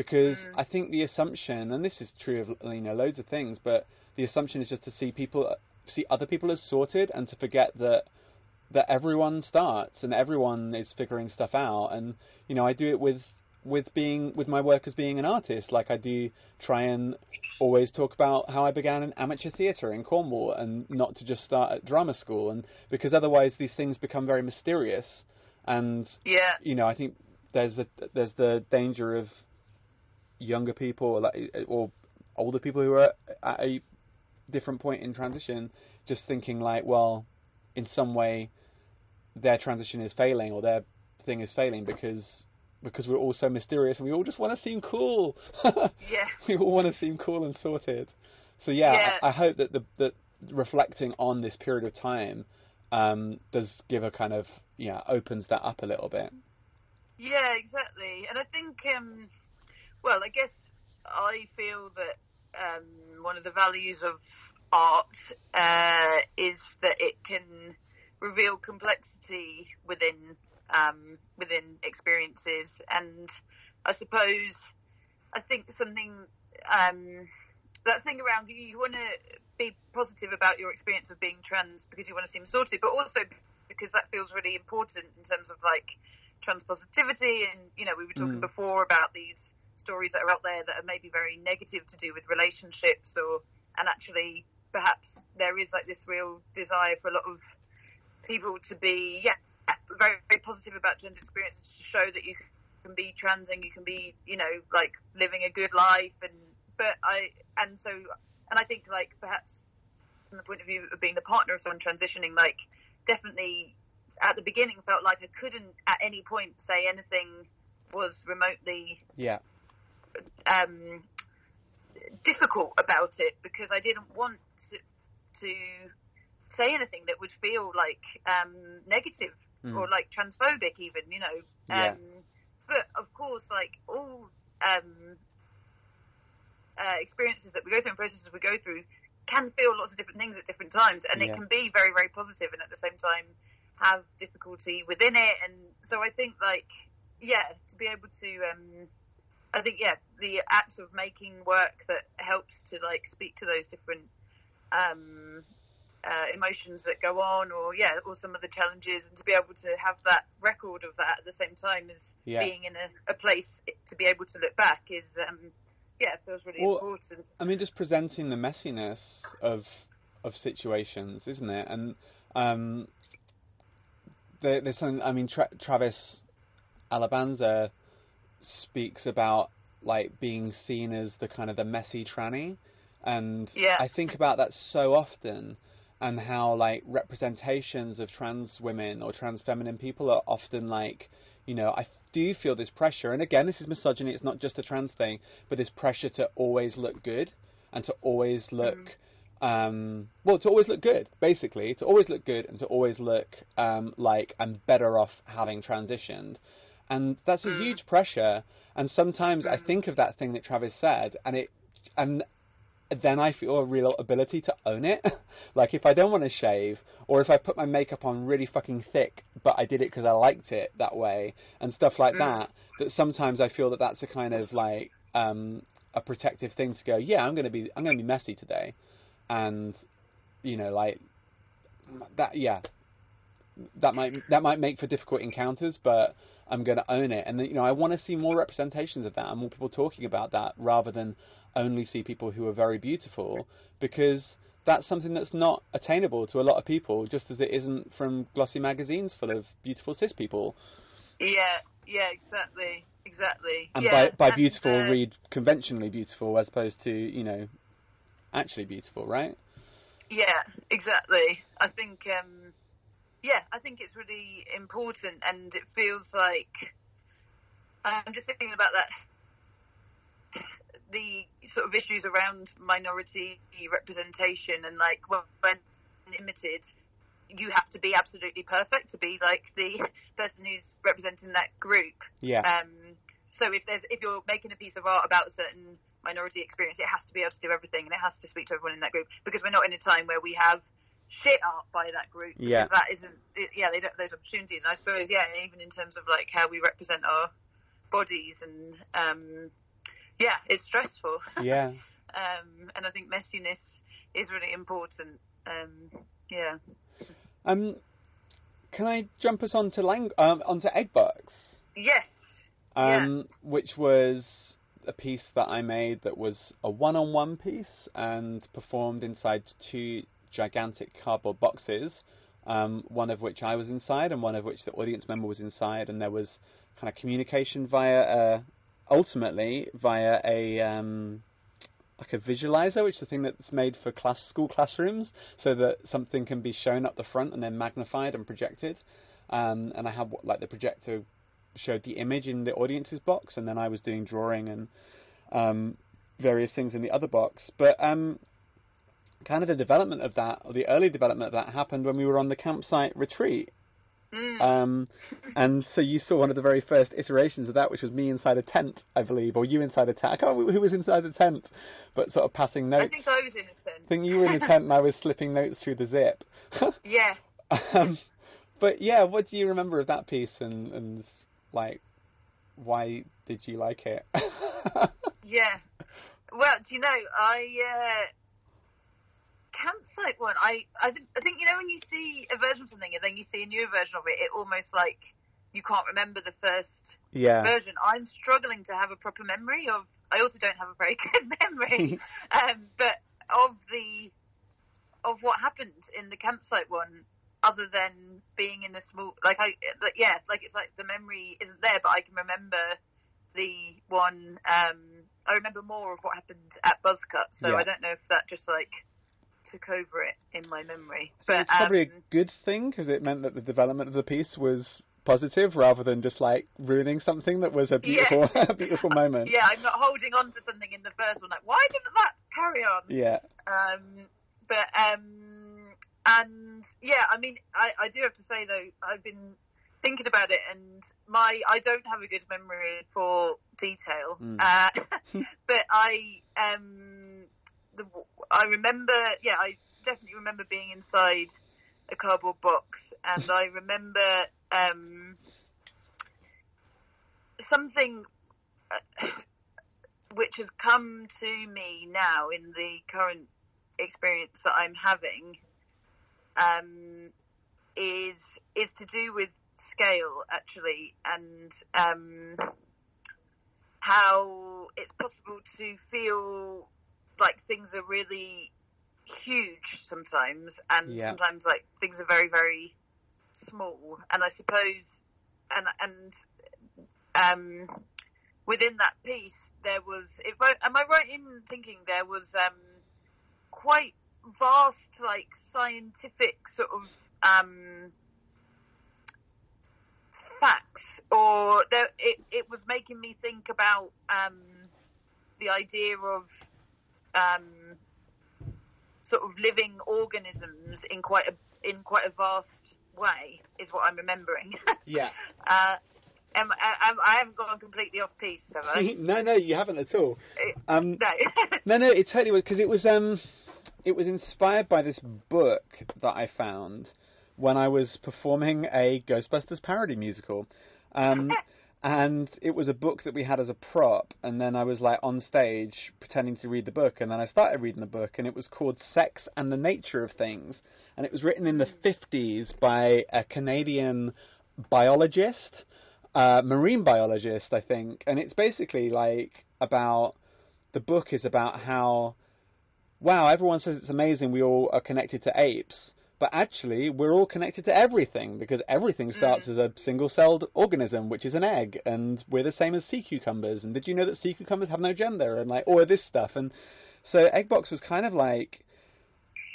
Because Mm. I think the assumption, and this is true of you know loads of things, but the assumption is just to see people, see other people as sorted, and to forget that that everyone starts and everyone is figuring stuff out. And you know, I do it with with being with my work as being an artist. Like I do try and always talk about how I began in amateur theatre in Cornwall, and not to just start at drama school. And because otherwise these things become very mysterious. And Yeah. you know, I think there's the there's the danger of younger people or, like, or older people who are at a different point in transition just thinking like, well, in some way their transition is failing or their thing is failing because because we're all so mysterious and we all just want to seem cool. Yeah. we all want to seem cool and sorted. So yeah, Yeah. I, I hope that the that reflecting on this period of time um, does give a kind of yeah opens that up a little bit. Yeah, exactly. And I think, um, well, I guess I feel that um, one of the values of art uh, is that it can reveal complexity within um, within experiences, and I suppose I think something um, that thing around you, you want to be positive about your experience of being trans because you want to seem sorted, but also because that feels really important in terms of like trans positivity and you know we were talking Mm. before about these stories that are out there that are maybe very negative to do with relationships or and actually perhaps there is like this real desire for a lot of people to be yeah very very positive about gender experiences to show that you can be trans and you can be you know like living a good life. And but I and so and I think like perhaps from the point of view of being the partner of someone transitioning like definitely at the beginning felt like I couldn't at any point say anything was remotely Yeah, um, difficult about it because I didn't want to, to say anything that would feel like um, negative Mm. or like transphobic, even you know. Yeah. Um, but of course, like all um, uh, experiences that we go through and processes we go through can feel lots of different things at different times, and Yeah. it can be very, very positive, and at the same time have difficulty within it. And so I think, like, yeah, to be able to, um, I think, yeah, the act of making work that helps to like speak to those different um, uh, emotions that go on, or yeah, or some of the challenges, and to be able to have that record of that at the same time as Yeah. being in a, a place to be able to look back is, um, yeah, feels really Well, important. I mean, just presenting the messiness of of situations, isn't it? And um, there, there's something. I mean, Tra- Travis Alabanza speaks about like being seen as the kind of the messy tranny, and Yeah. I think about that so often, and how like representations of trans women or trans feminine people are often like, you know, I do feel this pressure, and again, this is misogyny. It's not just a trans thing, but this pressure to always look good and to always look. Um, well, to always look good, basically, to always look good and to always look um, like I'm better off having transitioned, and that's a Mm. huge pressure. And sometimes I Mm. think of that thing that Travis said, and it, and then I feel a real ability to own it. like if I don't want to shave, or if I put my makeup on really fucking thick, but I did it because I liked it that way, and stuff like Mm. that. That sometimes I feel that that's a kind of like um, a protective thing to go. Yeah, I'm gonna be I'm gonna be messy today, and you know like that. Yeah, that might that might make for difficult encounters, but I'm going to own it. And you know, I want to see more representations of that and more people talking about that rather than only see people who are very beautiful because that's something that's not attainable to a lot of people, just as it isn't from glossy magazines full of beautiful cis people. Yeah, yeah, exactly, exactly. And yeah, by by and, beautiful, uh, read conventionally beautiful as opposed to you know actually beautiful, right? Yeah, exactly. I think, um, yeah, I think it's really important, and it feels like I'm just thinking about that. The sort of issues around minority representation, and like when when limited, you have to be absolutely perfect to be like the person who's representing that group. Yeah. Um, so if there's if you're making a piece of art about a certain minority experience, it has to be able to do everything, and it has to speak to everyone in that group because we're not in a time where we have shit up by that group. because Yeah. that isn't. It, yeah, they don't those opportunities. And I suppose yeah, even in terms of like how we represent our bodies and um, yeah, it's stressful. yeah. um, and I think messiness is really important. Um, yeah. Um, can I jump us onto lang- um, onto Eggbox? Yes. um, which was a piece that I made that was a one-on-one piece and performed inside two gigantic cardboard boxes. Um, one of which I was inside, and one of which the audience member was inside, and there was kind of communication via, uh, ultimately via a um, like a visualizer, which is the thing that's made for class school classrooms, so that something can be shown up the front and then magnified and projected. Um, and I had like the projector showed the image in the audience's box, and then I was doing drawing and um, various things in the other box. But um, kind of the development of that, or the early development of that, happened when we were on the campsite retreat. Mm. Um, and so you saw one of the very first iterations of that, which was me inside a tent, I believe, or you inside a tent. I can't remember who was inside the tent, but sort of passing notes. I think I was in a tent. I think you were in the tent, and I was slipping notes through the zip. Yeah. um, but yeah, what do you remember of that piece, and, and like, why did you like it? Yeah. Well, do you know, I uh, campsite one. I I think I think you know when you see a version of something and then you see a new version of it, it almost like you can't remember the first yeah, version. I'm struggling to have a proper memory of. I also don't have a very good memory, um, but of the of what happened in the campsite one. Other than being in the small, like I, like, yeah, like it's like the memory isn't there, but I can remember the one. Um, I remember more of what happened at Buzzcut, so Yeah. I don't know if that just like took over it in my memory. But it's probably um, a good thing because it meant that the development of the piece was positive rather than just like ruining something that was a beautiful, a beautiful moment. yeah, I'm not holding on to something in the first one. Like, why didn't that carry on? Yeah. Um, but um, and yeah, I mean, I, I do have to say though, I've been thinking about it, and my I don't have a good memory for detail. Mm. Uh, but I um, the, I remember, yeah, I definitely remember being inside a cardboard box, and I remember um, something. Uh, which has come to me now in the current experience that I'm having um, is is to do with scale actually and um, how it's possible to feel like things are really huge sometimes, and Yeah. sometimes like things are very very small. And I suppose, and and um, within that piece there was. If I, am I right in thinking there was um, quite vast like scientific sort of um, facts, or there, it it was making me think about um, the idea of um, sort of living organisms in quite a in quite a vast way is what I'm remembering. Yeah. uh, am, I, I haven't gone completely off piece, have I? no, no, you haven't at all. Um, no. no, no, it totally was because it was um, it was inspired by this book that I found when I was performing a Ghostbusters parody musical. Um, and it was a book that we had as a prop, and then I was like on stage pretending to read the book, and then I started reading the book, and it was called Sex and the Nature of Things, and it was written in the 50s by a Canadian biologist, uh, marine biologist, I think, and it's basically like about the book is about how wow, everyone says it's amazing we all are connected to apes, but actually we're all connected to everything because everything starts mm. as a single-celled organism, which is an egg, and we're the same as sea cucumbers. And did you know that sea cucumbers have no gender and like all of this stuff? And so Eggbox was kind of like,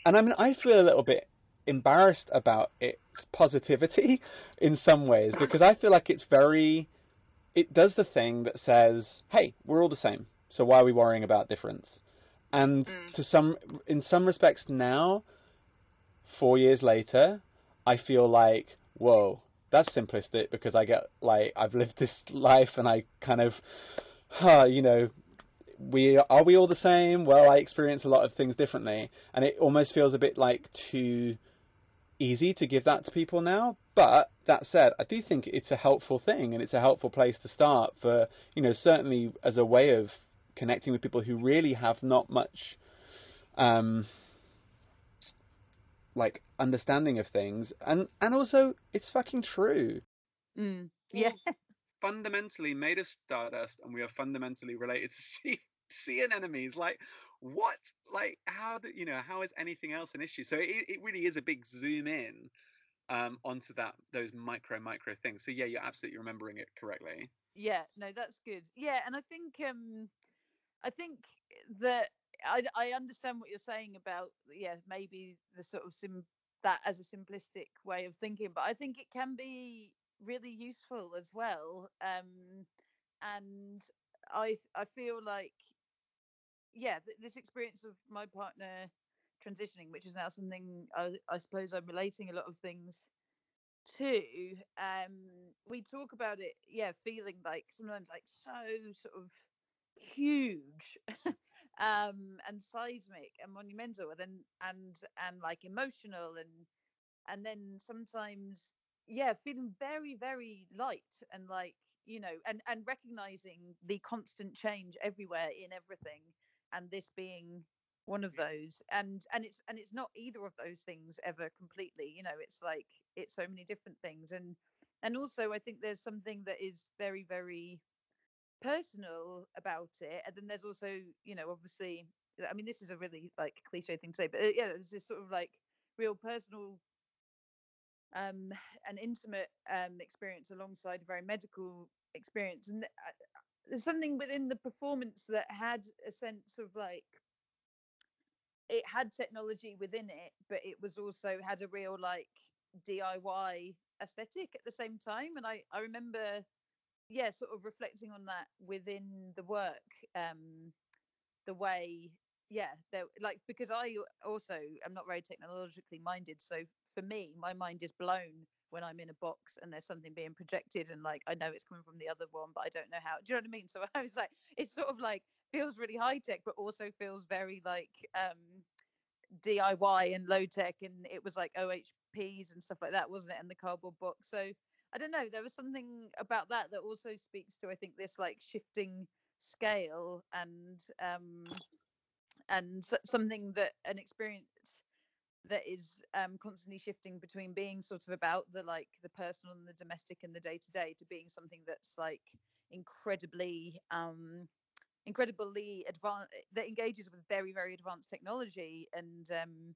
and I mean, I feel a little bit embarrassed about its positivity in some ways because I feel like it's very, it does the thing that says, hey, we're all the same, so why are we worrying about difference? And mm. to some, in some respects now, four years later, I feel like, whoa, that's simplistic because I get like I've lived this life and I kind of, huh, you know, we are we all the same? Well, I experience a lot of things differently, and it almost feels a bit like too easy to give that to people now. But that said, I do think it's a helpful thing, and it's a helpful place to start for you know certainly as a way of connecting with people who really have not much. Um, like understanding of things and and also it's fucking true. Mm. Yeah. fundamentally made of stardust and we are fundamentally related to sea sea anemones. Like what? Like how do you know how is anything else an issue? So it, it really is a big zoom in um onto that those micro micro things. So yeah you're absolutely remembering it correctly. Yeah no that's good. Yeah and i think um i think that i i understand what you're saying about yeah maybe the sort of sim that as a simplistic way of thinking but i think it can be really useful as well um and i i feel like yeah th- this experience of my partner transitioning which is now something i, I suppose i'm relating a lot of things to um we talk about it yeah feeling like sometimes like so sort of huge um and seismic and monumental and then and and like emotional and and then sometimes yeah feeling very very light and like you know and and recognizing the constant change everywhere in everything and this being one of those and and it's and it's not either of those things ever completely you know it's like it's so many different things and and also i think there's something that is very very personal about it and then there's also you know obviously i mean this is a really like cliche thing to say but uh, yeah there's this sort of like real personal um an intimate um experience alongside a very medical experience and uh, there's something within the performance that had a sense of like it had technology within it but it was also had a real like diy aesthetic at the same time and i i remember yeah sort of reflecting on that within the work um the way yeah like because i also am not very technologically minded so for me my mind is blown when i'm in a box and there's something being projected and like i know it's coming from the other one but i don't know how do you know what i mean? So i was like it's sort of like feels really high tech but also feels very like um diy and low tech and it was like OHPs and stuff like that wasn't it and the cardboard box so I don't know. There was something about that that also speaks to I think this like shifting scale and um and something that an experience that is um constantly shifting between being sort of about the like the personal and the domestic and the day to day to being something that's like incredibly um incredibly advanced that engages with very very advanced technology and um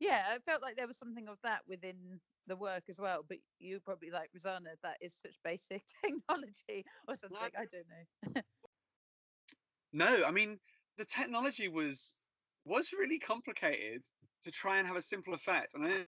yeah i felt like there was something of that within the work as well but you probably like rosanna that is such basic technology or something i don't know no i mean the technology was was really complicated to try and have a simple effect and i don't know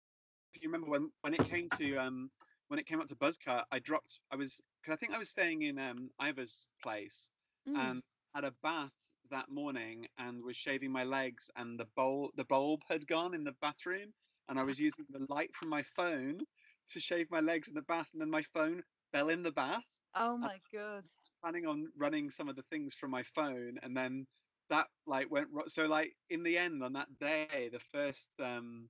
if you remember when when it came to um when it came up to buzzcut i dropped i was because i think i was staying in um iva's place Mm. and had a bath that morning and was shaving my legs and the bowl the bulb had gone in the bathroom and I was using the light from my phone to shave my legs in the bath and then my phone fell in the bath oh my god planning on running some of the things from my phone and then that like went ro- so like in the end on that day the first um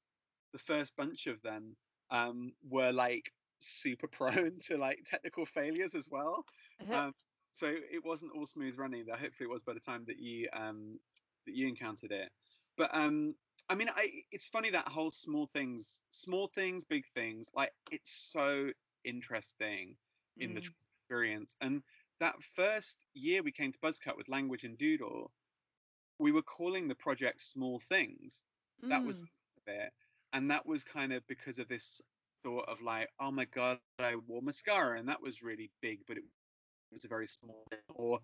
the first bunch of them um were like super prone to like technical failures as well um, so it wasn't all smooth running there hopefully it was by the time that you um that you encountered it but um i mean i it's funny that whole small things small things big things like it's so interesting in the Mm. experience and that first year we came to buzzcut with language and doodle we were calling the project small things that was Mm. it and that was kind of because of this thought of like oh my god i wore mascara and that was really big but it was a very small thing or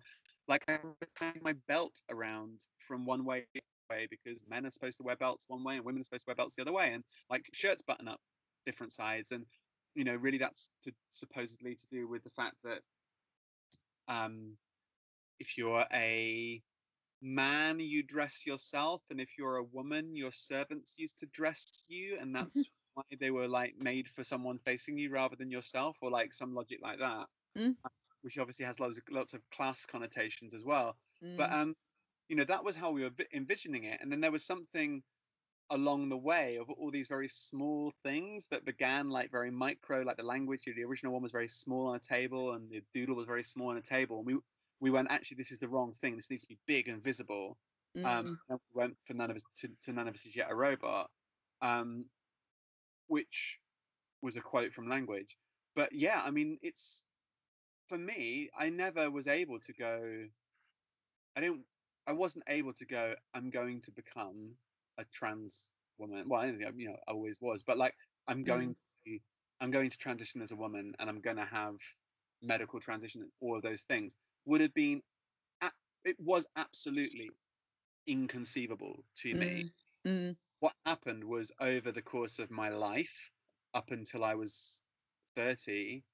like i was tying my belt around from one way the way because men are supposed to wear belts one way and women are supposed to wear belts the other way and like shirts button up different sides and you know really that's to supposedly to do with the fact that um if you're a man you dress yourself and if you're a woman your servants used to dress you and that's why they were like made for someone facing you rather than yourself or like some logic like that Mm. which obviously has lots of lots of class connotations as well but Mm. um you know that was how we were envisioning it and then there was something along the way of all these very small things that began like very micro like the language the original one was very small on a table and the doodle was very small on a table and we we went actually this is the wrong thing. This needs to be big and visible. Mm. um and we went for none of us to, to none of us is yet a robot um which was a quote from language. But yeah i mean it's for me i never was able to go i didn't i wasn't able to go i'm going to become a trans woman well i don't think you know i always was but like i'm going to i'm going to transition as a woman and i'm going to have medical transition and all of those things would have been it was absolutely inconceivable to me Mm. Mm. what happened was over the course of my life up until i was 30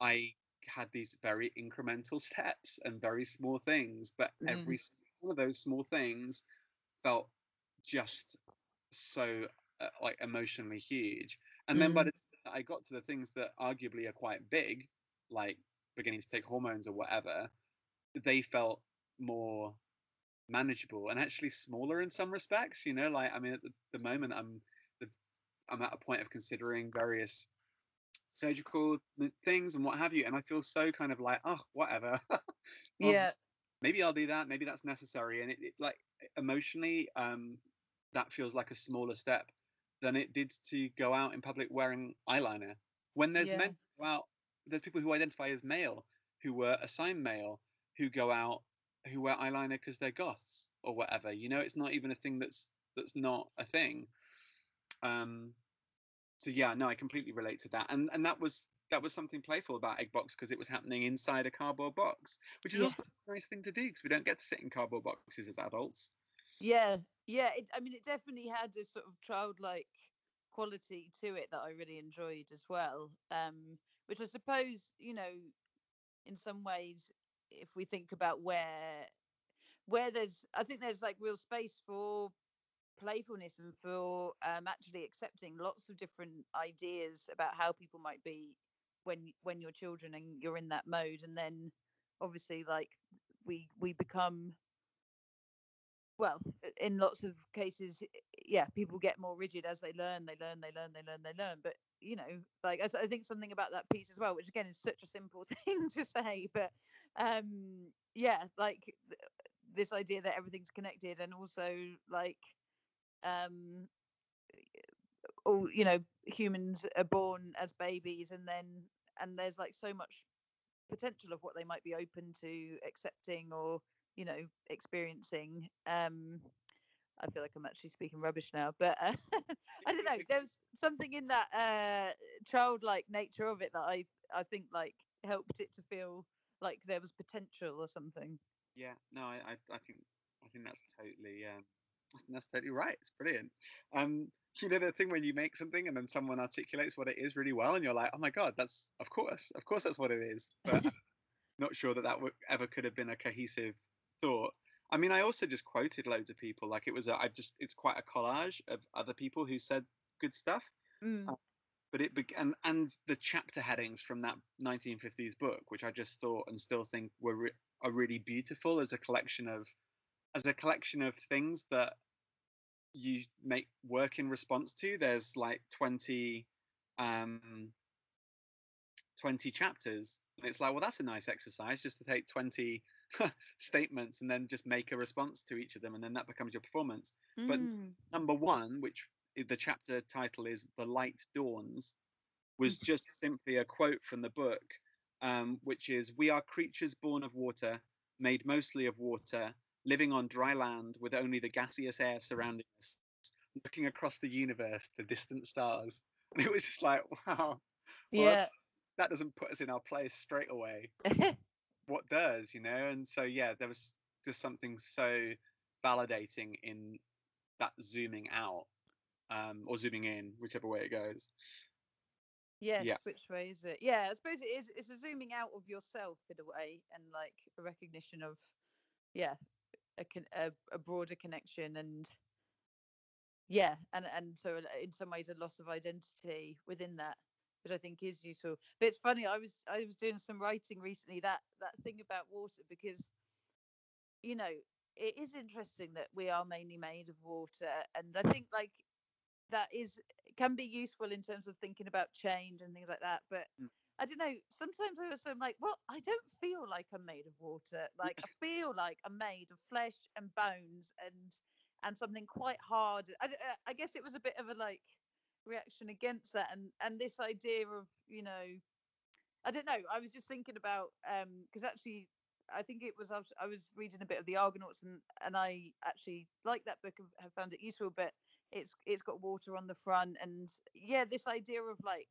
i had these very incremental steps and very small things but every one of those small things felt just so uh, like emotionally huge and then by Mm. the time i got to the things that arguably are quite big like beginning to take hormones or whatever they felt more manageable and actually smaller in some respects you know like i mean at the, the moment i'm the, i'm at a point of considering various surgical things and what have you and i feel so kind of like oh whatever. Well, yeah. maybe i'll do that maybe that's necessary and it, it like emotionally um that feels like a smaller step than it did to go out in public wearing eyeliner. When there's Yeah. men who out there's people who identify as male who were assigned male who go out who wear eyeliner because they're goths or whatever you know it's not even a thing that's that's not a thing. Um so yeah no i completely relate to that and and that was that was something playful about egg box because it was happening inside a cardboard box which is Yeah. also a nice thing to do because we don't get to sit in cardboard boxes as adults Yeah, yeah. It, I mean, it definitely had a sort of childlike quality to it that I really enjoyed as well. Um, which I suppose, you know, in some ways, if we think about where where there's, I think there's like real space for playfulness and for um, actually accepting lots of different ideas about how people might be when when you're children and you're in that mode, and then obviously like we we become well in lots of cases yeah people get more rigid as they learn they learn they learn they learn they learn. But you know like i, I think something about that piece as well which again is such a simple thing to say but um yeah like th- this idea that everything's connected and also like um all you know humans are born as babies and then and there's like so much potential of what they might be open to accepting or you know experiencing um I feel like I'm actually speaking rubbish now, but uh, I don't know. There's something in that uh, childlike nature of it that I I think like helped it to feel like there was potential or something. Yeah, no, I I, I think I think that's totally um, I think that's totally right. It's brilliant. Um, you know the thing when you make something and then someone articulates what it is really well, and you're like, oh my god, that's of course, of course, that's what it is. But not sure that that w- ever could have been a cohesive thought. I mean, I also just quoted loads of people. Like it was, a, I just, it's quite a collage of other people who said good stuff. Mm. Uh, but it began and and the chapter headings from that 1950s book, which I just thought and still think were re- are really beautiful as a collection of as a collection of things that you make work in response to. There's like 20 um 20 chapters and it's like well that's a nice exercise just to take 20 statements and then just make a response to each of them and then that becomes your performance but Mm. number one which the chapter title is the light dawns was just simply a quote from the book um, which is we are creatures born of water made mostly of water living on dry land with only the gaseous air surrounding us looking across the universe to distant stars and it was just like wow well, yeah. that doesn't put us in our place straight away what does you know and so yeah there was just something so validating in that zooming out um or zooming in whichever way it goes yes. yeah. Which way is it? Yeah. I suppose it is. It's a zooming out of yourself in a way, and like a recognition of, yeah, a a, a broader connection and. Yeah, and and so uh, in some ways a loss of identity within that, which I think is useful. But it's funny. I was I was doing some writing recently that that thing about water because, you know, it is interesting that we are mainly made of water, and I think like that is can be useful in terms of thinking about change and things like that. But Mm. I don't know. Sometimes I also am like, well, I don't feel like I'm made of water. Like I feel like I'm made of flesh and bones and and something quite hard. I, uh, I guess it was a bit of a like reaction against that and and this idea of you know I don't know. I was just thinking about um because actually I think it was I was, I was reading a bit of the Argonauts and and I actually like that book and have found it useful. But it's it's got water on the front and yeah, this idea of like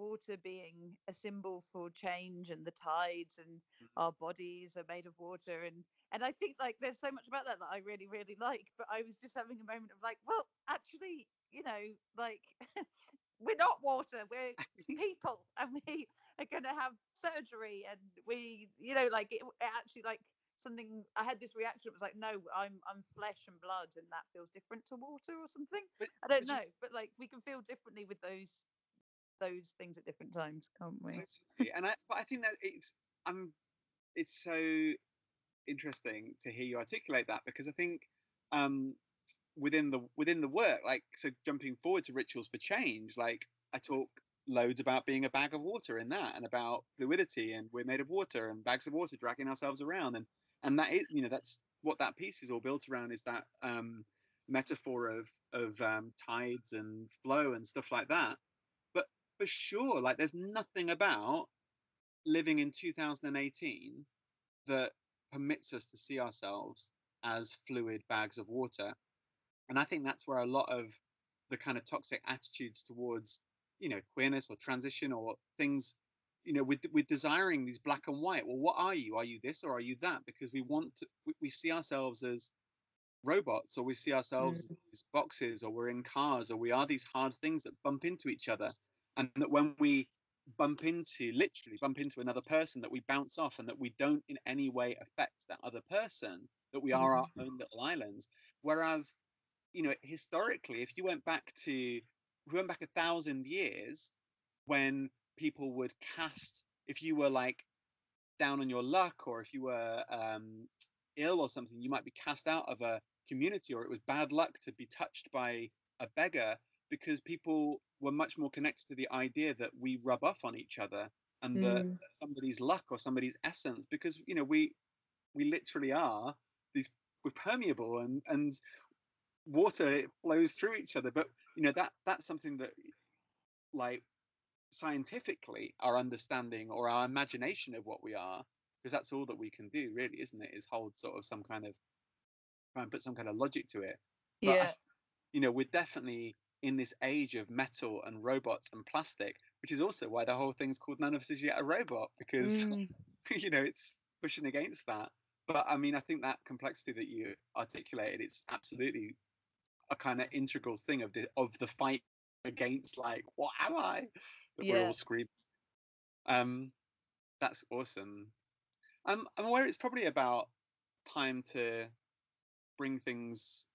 water being a symbol for change and the tides and mm-hmm. our bodies are made of water and and I think like there's so much about that that I really really like. But I was just having a moment of like, well, actually, you know, like. We're not water. We're people, and we are going to have surgery, and we, you know, like it, it actually like something i had this reaction it was like no i'm i'm flesh and blood and that feels different to water or something But- i don't but you- know but like we can feel differently with those those things at different times can't we Absolutely. and I, but I think that it's I'm it's so interesting to hear you articulate that because I think um, within the within the work, like so jumping forward to rituals for change, like I talk loads about being a bag of water in that and about fluidity and we're made of water and bags of water dragging ourselves around and and that is you know that's what that piece is all built around is that um metaphor of of um tides and flow and stuff like that for sure like there's nothing about living in 2018 that permits us to see ourselves as fluid bags of water and i think that's where a lot of the kind of toxic attitudes towards you know queerness or transition or things you know with with desiring these black and white well what are you? Are you this or are you that? because we want to we, we see ourselves as robots or we see ourselves mm. as boxes or we're in cars or we are these hard things that bump into each other and that when we bump into literally bump into another person that we bounce off and that we don't in any way affect that other person that we are our own little islands. Whereas you know historically if you went back to we went back a thousand years when people would cast if you were like down on your luck or if you were um, ill or something you might be cast out of a community or it was bad luck to be touched by a beggar because people were much more connected to the idea that we rub off on each other and that Mm. somebody's luck or somebody's essence because you know we we literally are these we're permeable and and water flows through each other but you know that that's something that like scientifically our understanding or our imagination of what we are because that's all that we can do, really, isn't it? Is hold sort of some kind of try and put some kind of logic to it. But, yeah you know, we're definitely in this age of metal and robots and plastic, which is also why the whole thing's called None of Us Is Yet a Robot, because Mm, you know it's pushing against that. But I mean, I think that complexity that you articulated, it's absolutely a kind of integral thing of the of the fight against like, what am I? That we're all screaming. Um, that's awesome. Um, I'm aware it's probably about time to bring things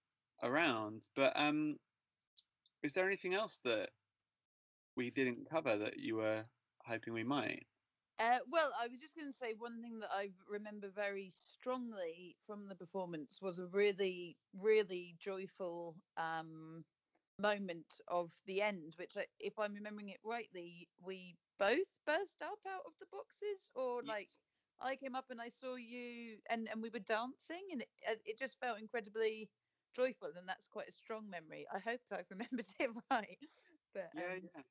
around, but um, is there anything else that we didn't cover that you were hoping we might? Uh, well, I was just going to say one thing that I remember very strongly from the performance was a really, really joyful um, moment of the end, which, I, if I'm remembering it rightly, we both burst up out of the boxes, or like I came up and I saw you, and and we were dancing, and it, uh, it just felt incredibly joyful, and that's quite a strong memory. I hope I've remembered it right. But Yeah, um, yeah.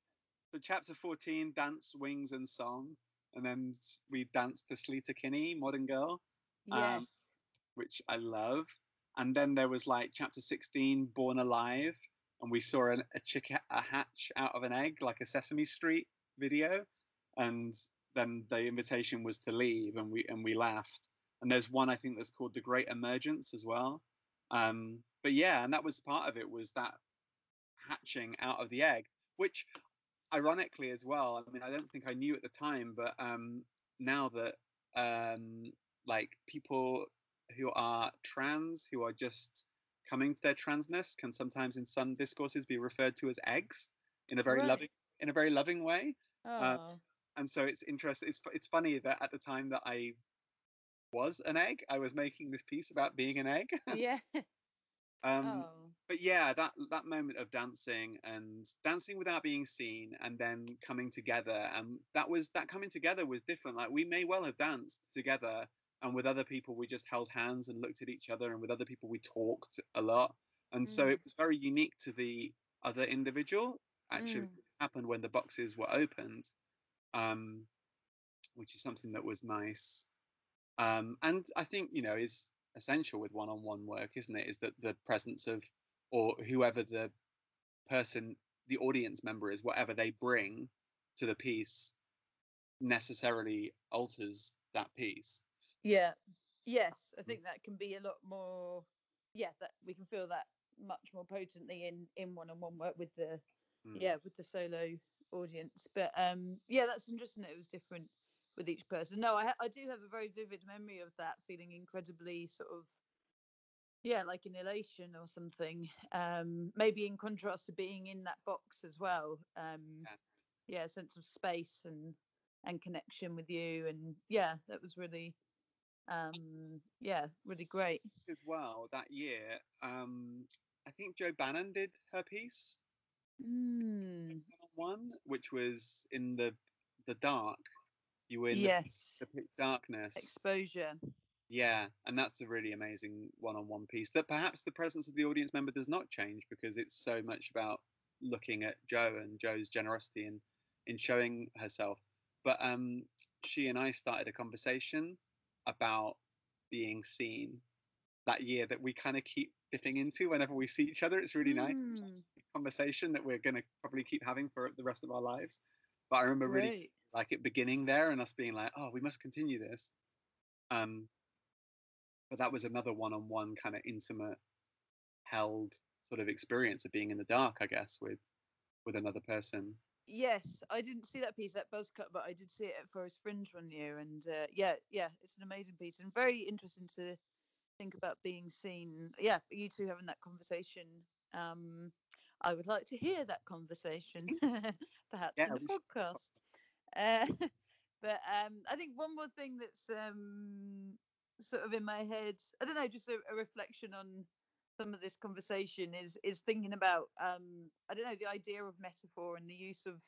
So chapter 14, dance, wings, and song, and then we danced to Sleater Kinney, Modern Girl, yes, Um, which I love. And then there was like chapter 16, Born Alive, and we saw an, a chick a hatch out of an egg, like a Sesame Street video. And then the invitation was to leave, and we and we laughed. And there's one I think that's called The Great Emergence as well. Um, but yeah, and that was part of it was that hatching out of the egg, which ironically as well, I mean, I don't think I knew at the time, but um, now that um, like people who are trans, who are just coming to their transness, can sometimes in some discourses be referred to as eggs in a very Right. loving in a very loving way. oh, And so it's interesting. It's it's funny that at the time that I was an egg, I was making this piece about being an egg. yeah, um, oh. but yeah, that that moment of dancing and dancing without being seen, and then coming together, and that was that coming together was different. Like we may well have danced together, and with other people we just held hands and looked at each other, and with other people we talked a lot, and so Mm. it was very unique to the other individual. Actually, Mm. happened when the boxes were opened, um, which is something that was nice, um, and I think you know is essential with one-on-one work, isn't it? Is that the presence of or whoever the person, the audience member is, whatever they bring to the piece, necessarily alters that piece. Yeah. Yes, I Mm. think that can be a lot more. Yeah, that we can feel that much more potently in in one-on-one work with the Mm. yeah with the solo audience. But um yeah, that's interesting. That it was different with each person. No, I ha- I do have a very vivid memory of that feeling incredibly sort of yeah like an elation or something. Um maybe in contrast to being in that box as well. Um Yeah. yeah, a sense of space and and connection with you and yeah, that was really um yeah really great As well, that year, um, I think Jo Bannon did her piece mm, one, which was in the the dark. You were in yes the pitch darkness. exposure Yeah, and that's a really amazing one-on-one piece that perhaps the presence of the audience member does not change because it's so much about looking at Jo and Jo's generosity in in showing herself. But um, she and I started a conversation about being seen that year that we kind of keep dipping into whenever we see each other. It's really nice It's Mm, a conversation that we're going to probably keep having for the rest of our lives. But I remember really great like it beginning there and us being like, oh, we must continue this. Um, but that was another one-on-one kind of intimate, held sort of experience of being in the dark, I guess, with with another person. yes i didn't see that piece at buzzcut but i did see it at forest fringe one year and uh, yeah yeah it's an amazing piece and very interesting to think about being seen yeah you two having that conversation um i would like to hear that conversation perhaps Yeah, in a podcast uh, but um i think one more thing that's um sort of in my head i don't know just a, a reflection on some of this conversation is is thinking about um i don't know the idea of metaphor and the use of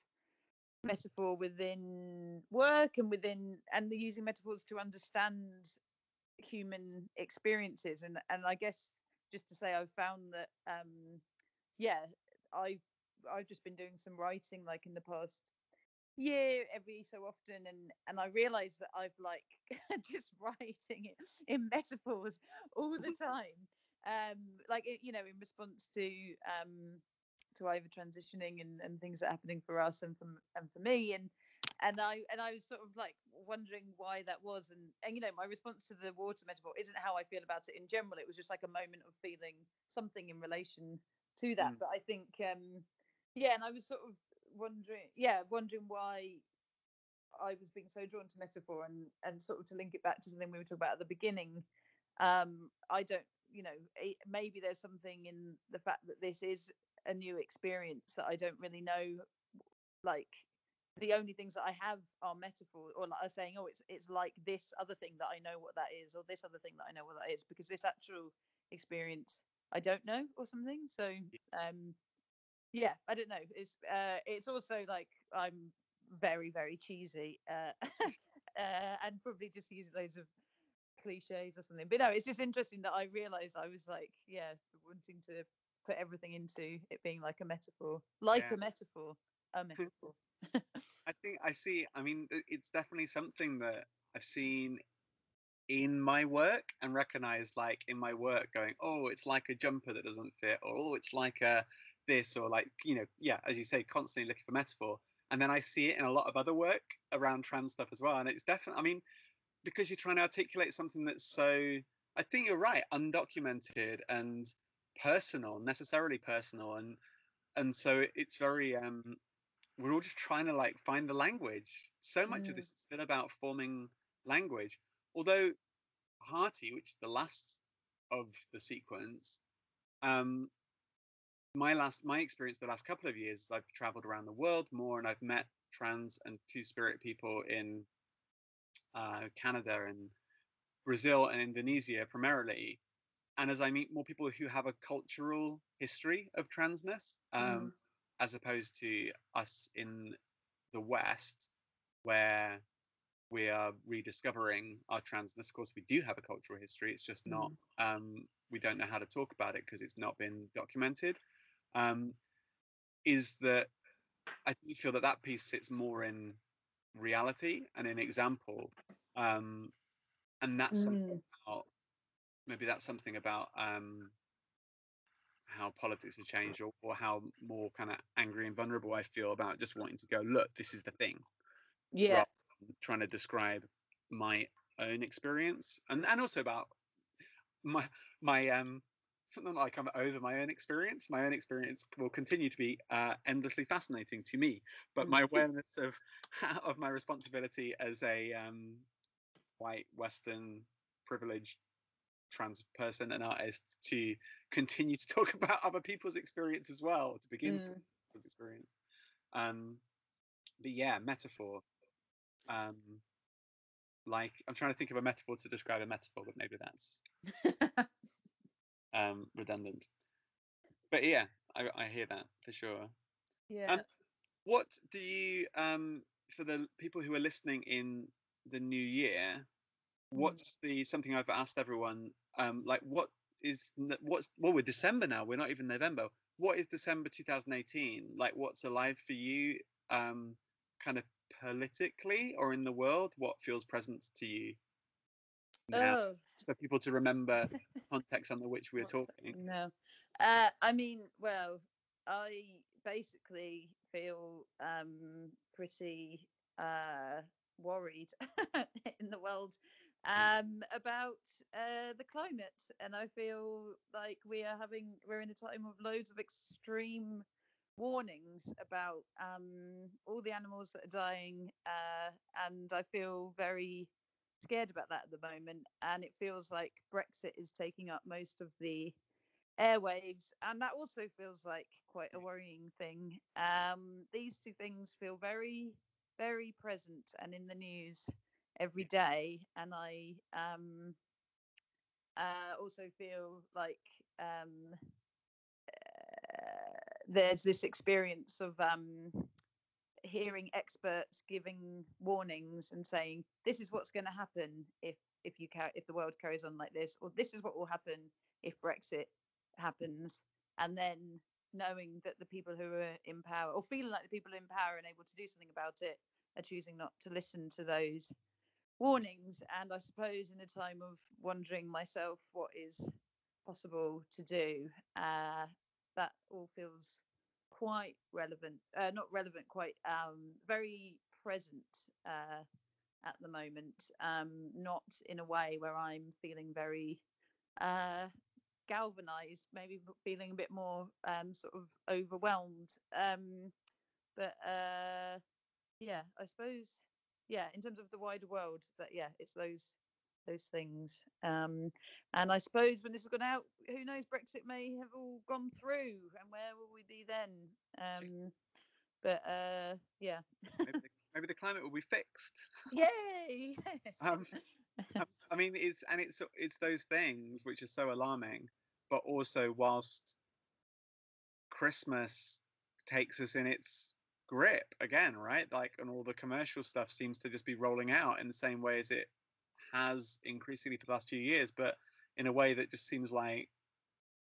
metaphor within work and within and the using metaphors to understand human experiences. And and i guess just to say i've found that um yeah i i've just been doing some writing like in the past year every so often and and i realize that i've like just writing it in metaphors all the time um like you know in response to um to either transitioning and, and things that are happening for us and for and for me and and I and I was sort of like wondering why that was and and you know my response to the water metaphor isn't how I feel about it in general it was just like a moment of feeling something in relation to that Mm. but I think um yeah and I was sort of wondering yeah wondering why I was being so drawn to metaphor and and sort of to link it back to something we were talking about at the beginning um I don't you know it, maybe there's something in the fact that this is a new experience that I don't really know like the only things that I have are metaphor or like are saying, oh, it's it's like this other thing that I know what that is, or this other thing that I know what that is, because this actual experience I don't know or something. So um yeah, I don't know. It's uh it's also like I'm very, very cheesy uh, uh and probably just use loads of cliches or something. But no, it's just interesting that I realized I was like, yeah, wanting to put everything into it being like a metaphor. Like Yeah. a metaphor. A metaphor. I think I see. I mean, it's definitely something that I've seen in my work and recognized, like in my work, going, "Oh, it's like a jumper that doesn't fit," or "Oh, it's like a this," or like you know, yeah, as you say, constantly looking for metaphor. And then I see it in a lot of other work around trans stuff as well. And it's definitely, I mean, because you're trying to articulate something that's so, I think you're right, undocumented and personal, necessarily personal, and and so it's very um we're all just trying to like find the language. So much of Mm. this is still about forming language. Although Hearty, which is the last of the sequence, um, my last my experience the last couple of years is I've traveled around the world more and I've met trans and two spirit people in uh, Canada and Brazil and Indonesia primarily. And as I meet more people who have a cultural history of transness, um, Mm. as opposed to us in the West, where we are rediscovering our transness. Of course, we do have a cultural history. It's just not. Um, we don't know how to talk about it because it's not been documented. Um, is that I do feel that that piece sits more in reality and in example, um, and that's something Mm. about maybe that's something about um, how politics have changed or, or how more kind of angry and vulnerable I feel about just wanting to go, look, this is the thing, Yeah. trying to describe my own experience and, and also about my my um something like I'm over my own experience. My own experience will continue to be uh, endlessly fascinating to me, but Mm. my awareness of of my responsibility as a um, white Western privileged trans person and artist to continue to talk about other people's experience as well to begin Mm. people's experience um but yeah metaphor um like i'm trying to think of a metaphor to describe a metaphor but maybe that's um redundant. But yeah i, I hear that for sure. Yeah. what do you um for the people who are listening in the new year what's the something i've asked everyone um like what is what's well we're december now we're not even november. What is december 2018 like what's alive for you um kind of politically or in the world? What feels present to you now Oh, for people to remember context under which we're talking. No. Uh, I mean, well, I basically feel um, pretty uh, worried in the world um, about uh, the climate, and I feel like we are having we're in a time of loads of extreme warnings about um, all the animals that are dying, uh, and I feel very scared about that at the moment. And it feels like Brexit is taking up most of the airwaves, and that also feels like quite a worrying thing. Um, these two things feel very, very present and in the news every day, and I um, uh, also feel like um, uh, there's this experience of um, hearing experts giving warnings and saying this is what's going to happen if if you ca- if the world carries on like this or this is what will happen if brexit happens and then knowing that the people who are in power or feeling like the people in power and able to do something about it are choosing not to listen to those warnings. And I suppose in a time of wondering myself what is possible to do, uh, that all feels quite relevant, uh, not relevant, quite um, very present uh, at the moment. Um, not in a way where I'm feeling very uh, galvanized, maybe feeling a bit more um, sort of overwhelmed. Um, but uh, yeah, I suppose yeah, in terms of the wider world, that yeah, it's those those things. Um, and I suppose when this has gone out, who knows? Brexit may have all gone through, and where will we be then? Um, but uh, yeah, maybe, the, maybe the climate will be fixed. Yay! Yes. Um, um, I mean, it's and it's it's those things which are so alarming, but also whilst Christmas takes us in its grip again, right? Like, and all the commercial stuff seems to just be rolling out in the same way as it has increasingly for the last few years, but in a way that just seems like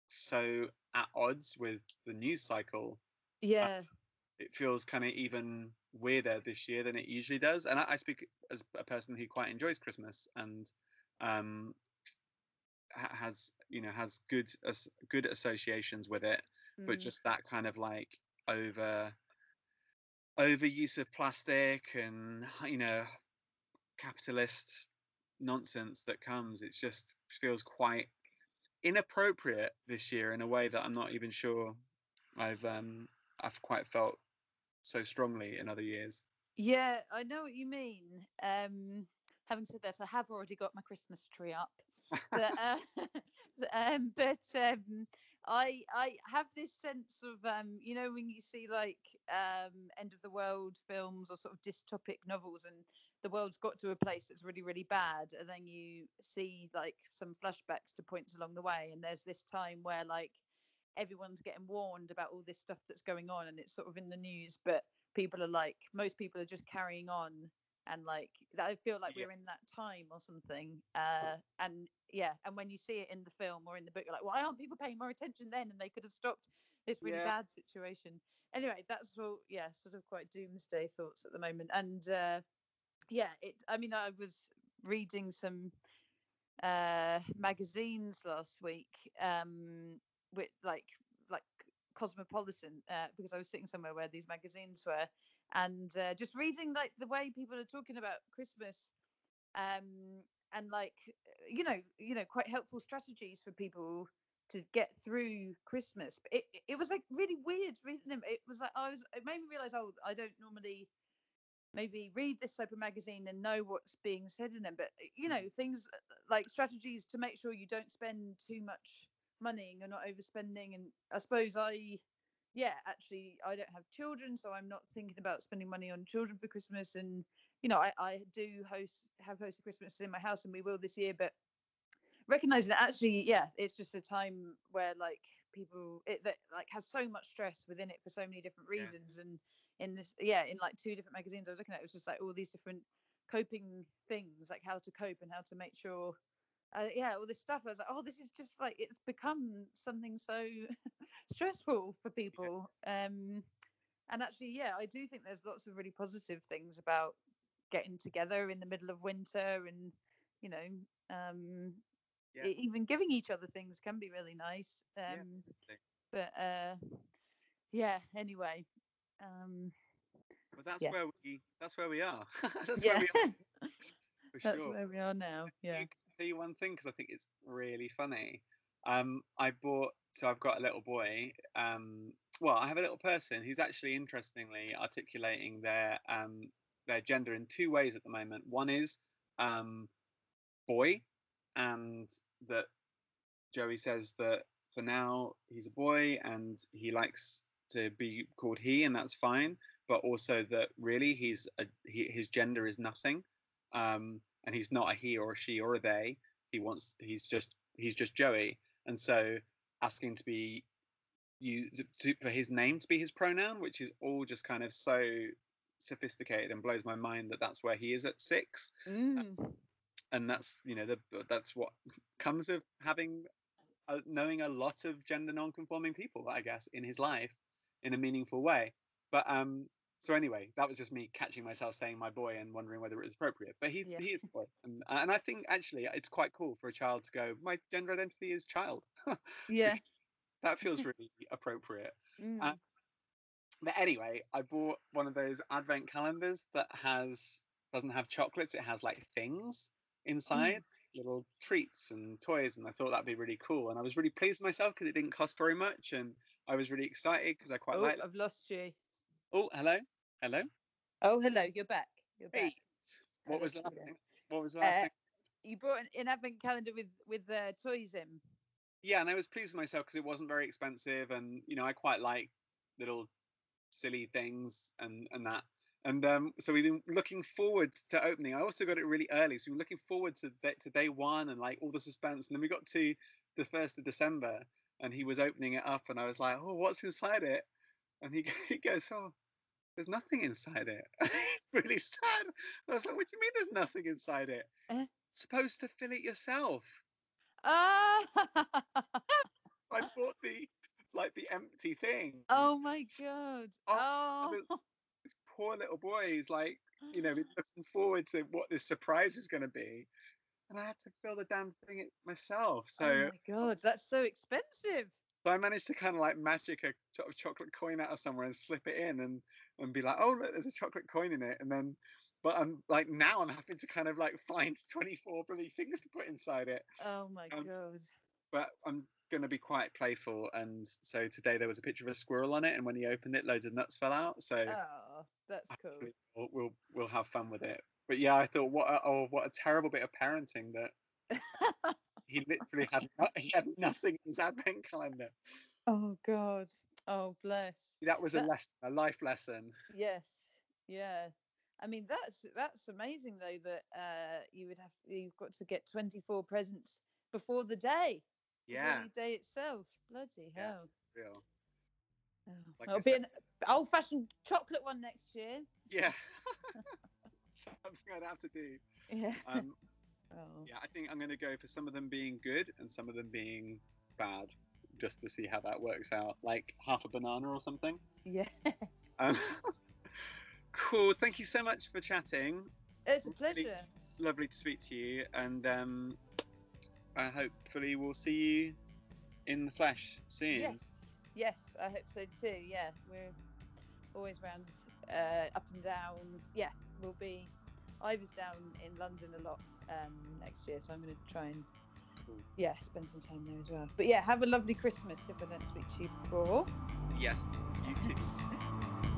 so at odds with the news cycle. Yeah. Uh, it feels kind of even weirder this year than it usually does. And I, I speak as a person who quite enjoys Christmas and um, has you know has good as good associations with it, mm. but just that kind of like over overuse of plastic and you know capitalist nonsense that comes it just feels quite inappropriate this year in a way that i'm not even sure i've um i've quite felt so strongly in other years. Yeah i know what you mean um having said that i have already got my christmas tree up but, uh, um, but um, I I have this sense of um, you know when you see like um, end of the world films or sort of dystopic novels and the world's got to a place that's really really bad and then you see like some flashbacks to points along the way and there's this time where like everyone's getting warned about all this stuff that's going on and it's sort of in the news but people are like most people are just carrying on and like I feel like yeah. we're in that time or something. Uh, and yeah, and when you see it in the film or in the book, you're like, why aren't people paying more attention then? And they could have stopped this really yeah. bad situation. Anyway, that's all. Yeah, sort of quite doomsday thoughts at the moment. And uh, yeah, it. I mean, I was reading some uh, magazines last week, um, with like like Cosmopolitan, uh, because I was sitting somewhere where these magazines were, and uh, just reading like the way people are talking about Christmas, um, and like you know, you know, quite helpful strategies for people to get through Christmas. It it was like really weird reading them. It was like I was it made me realize oh I don't normally maybe read this type of magazine and know what's being said in them but you know mm. things uh, like strategies to make sure you don't spend too much money and you're not overspending and i suppose i yeah, actually, I don't have children, so I'm not thinking about spending money on children for Christmas. And you know, I, I do host have hosted Christmas in my house, and we will this year. But recognizing that actually, yeah, it's just a time where like people it that like has so much stress within it for so many different reasons. Yeah. And in this, yeah, in like two different magazines I was looking at, it was just like all these different coping things, like how to cope and how to make sure uh, yeah, all this stuff. I was like, oh, this is just like it's become something so stressful for people. Um, and actually, yeah, I do think there's lots of really positive things about getting together in the middle of winter, and you know, um, yeah. even giving each other things can be really nice. Um, yeah, but uh, yeah, anyway. Um, well, that's yeah. where we. That's where we are. that's yeah. where we are. that's sure. where we are now. Yeah tell you one thing because I think it's really funny. Um, I bought so I've got a little boy. Um, well, I have a little person who's actually interestingly articulating their um, their gender in two ways at the moment. One is um, boy, and that Joey says that for now he's a boy and he likes to be called he, and that's fine. But also that really he's a, he, his gender is nothing. Um, and he's not a he or a she or a they. He wants he's just he's just Joey, and so asking to be you to, for his name to be his pronoun, which is all just kind of so sophisticated and blows my mind that that's where he is at six. Mm. And that's you know the, that's what comes of having uh, knowing a lot of gender non-conforming people, I guess, in his life in a meaningful way. But um, so anyway, that was just me catching myself saying my boy and wondering whether it was appropriate. But he Yeah. he is a boy, and and I think actually it's quite cool for a child to go. My gender identity is child. Yeah. that feels really appropriate. Mm. Uh, But anyway, I bought one of those advent calendars that has doesn't have chocolates. It has like things inside, little treats and toys, and I thought that'd be really cool. And I was really pleased with myself because it didn't cost very much, and I was really excited because I quite oh, like. I've lost you. Oh, hello, hello. Oh, hello. You're back. You're back. Hey, what was the lost last you there. thing? What was the last thing? You brought an, an advent calendar with with uh, toys in. Yeah, and I was pleased with myself because it wasn't very expensive, and you know I quite like little silly things and and that. And um, so we've been looking forward to opening. I also got it really early, so we were looking forward to day, to day one and like all the suspense. And then we got to the first of December, and he was opening it up, and I was like, "Oh, what's inside it?" And he he goes, "Oh, there's nothing inside it." really sad. I was like, "What do you mean there's nothing inside it?" Eh? Supposed to fill it yourself. Ah! I bought the like the empty thing. oh my god. Oh, Oh. This poor little boy is like, you know, looking forward to what this surprise is going to be, and I had to fill the damn thing it myself. So, oh my god, that's so expensive. so I managed to kind of like magic a sort of chocolate coin out of somewhere and slip it in, and and be like, oh look, there's a chocolate coin in it, and then. But I'm like now I'm having to kind of like find 24 bloody things to put inside it. Oh my Um, god. but I'm going to be quite playful. And so today there was a picture of a squirrel on it, and when he opened it, loads of nuts fell out. So Oh, that's cool. we'll, we'll we'll have fun with it. But yeah, I thought what a, oh what a terrible bit of parenting that he literally had no- he had nothing in his advent calendar. Oh god. Oh bless. That was a lesson, a life lesson. Yes. Yeah. I mean that's that's amazing though that uh you would have you've got to get 24 presents before the day. Yeah, very day itself. Bloody Yeah. hell. real. Oh, Like it'll be said- an old fashioned chocolate one next year. Yeah, something I'd have to do. Yeah. Um, oh. yeah, I think I'm going to go for some of them being good and some of them being bad, just to see how that works out. Like half a banana or something. Yeah. Um, cool. Thank you so much for chatting. It's a Really- pleasure. Lovely to speak to you, and um, I hopefully we'll see you in the flesh soon. Yes. Yes, I hope so too. Yeah. We're always round uh, up and down. Yeah, we'll be Ivor's down in London a lot um, next year, so I'm going to try and yeah spend some time there as well. But yeah, have a lovely Christmas if I don't speak to you before. Yes, you too.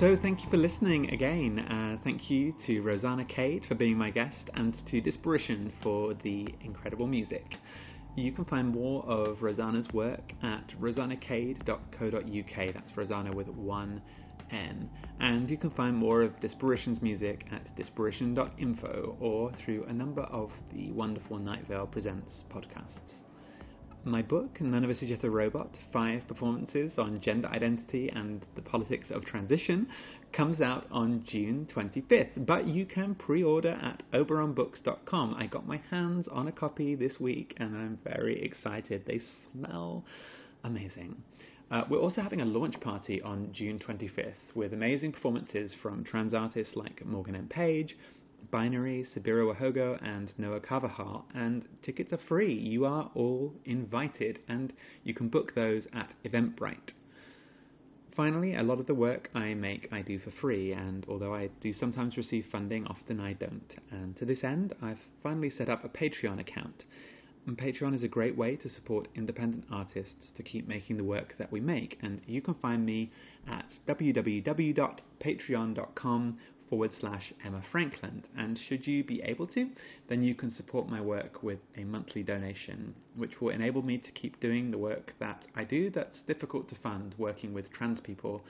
So, thank you for listening again. Uh, thank you to Rosanna Cade for being my guest and to Disparition for the incredible music. You can find more of Rosanna's work at rosannacade.co.uk. That's Rosanna with one N. And you can find more of Disparition's music at disparition.info or through a number of the wonderful Night Vale Presents podcasts. My book, None of Us Is Yet a Robot Five Performances on Gender Identity and the Politics of Transition, comes out on June 25th, but you can pre order at oberonbooks.com. I got my hands on a copy this week and I'm very excited. They smell amazing. Uh, we're also having a launch party on June 25th with amazing performances from trans artists like Morgan M. Page, Binary, Sabira Wahogo, and Noah Carvajal, and tickets are free. You are all invited, and you can book those at Eventbrite. Finally, a lot of the work I make I do for free, and although I do sometimes receive funding, often I don't. And to this end, I've finally set up a Patreon account. And Patreon is a great way to support independent artists to keep making the work that we make, and you can find me at www.patreon.com forward slash Emma Frankland. And should you be able to, then you can support my work with a monthly donation, which will enable me to keep doing the work that I do that's difficult to fund, working with trans people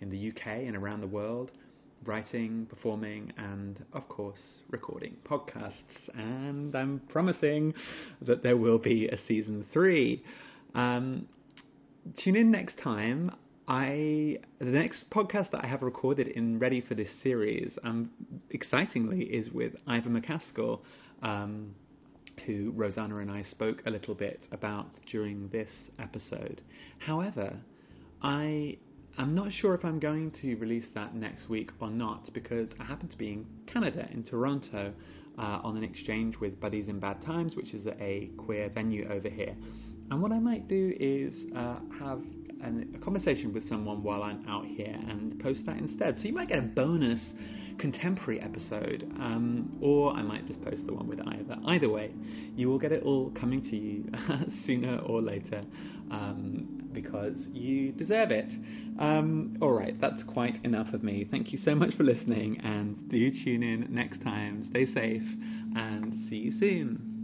in the UK and around the world, writing, performing, and of course, recording podcasts. And I'm promising that there will be a season three. Um, tune in next time I the next podcast that I have recorded in ready for this series, um, excitingly, is with Ivor MacAskill, um, who Rosanna and I spoke a little bit about during this episode. However, I am not sure if I'm going to release that next week or not because I happen to be in Canada, in Toronto, uh, on an exchange with Buddies in Bad Times, which is a queer venue over here. And what I might do is uh, have an, a conversation with someone while I'm out here and post that instead. So you might get a bonus contemporary episode, um, or I might just post the one with Ivor. Either way, you will get it all coming to you sooner or later um, because you deserve it. Um, all right, that's quite enough of me. Thank you so much for listening, and do tune in next time. Stay safe, and see you soon.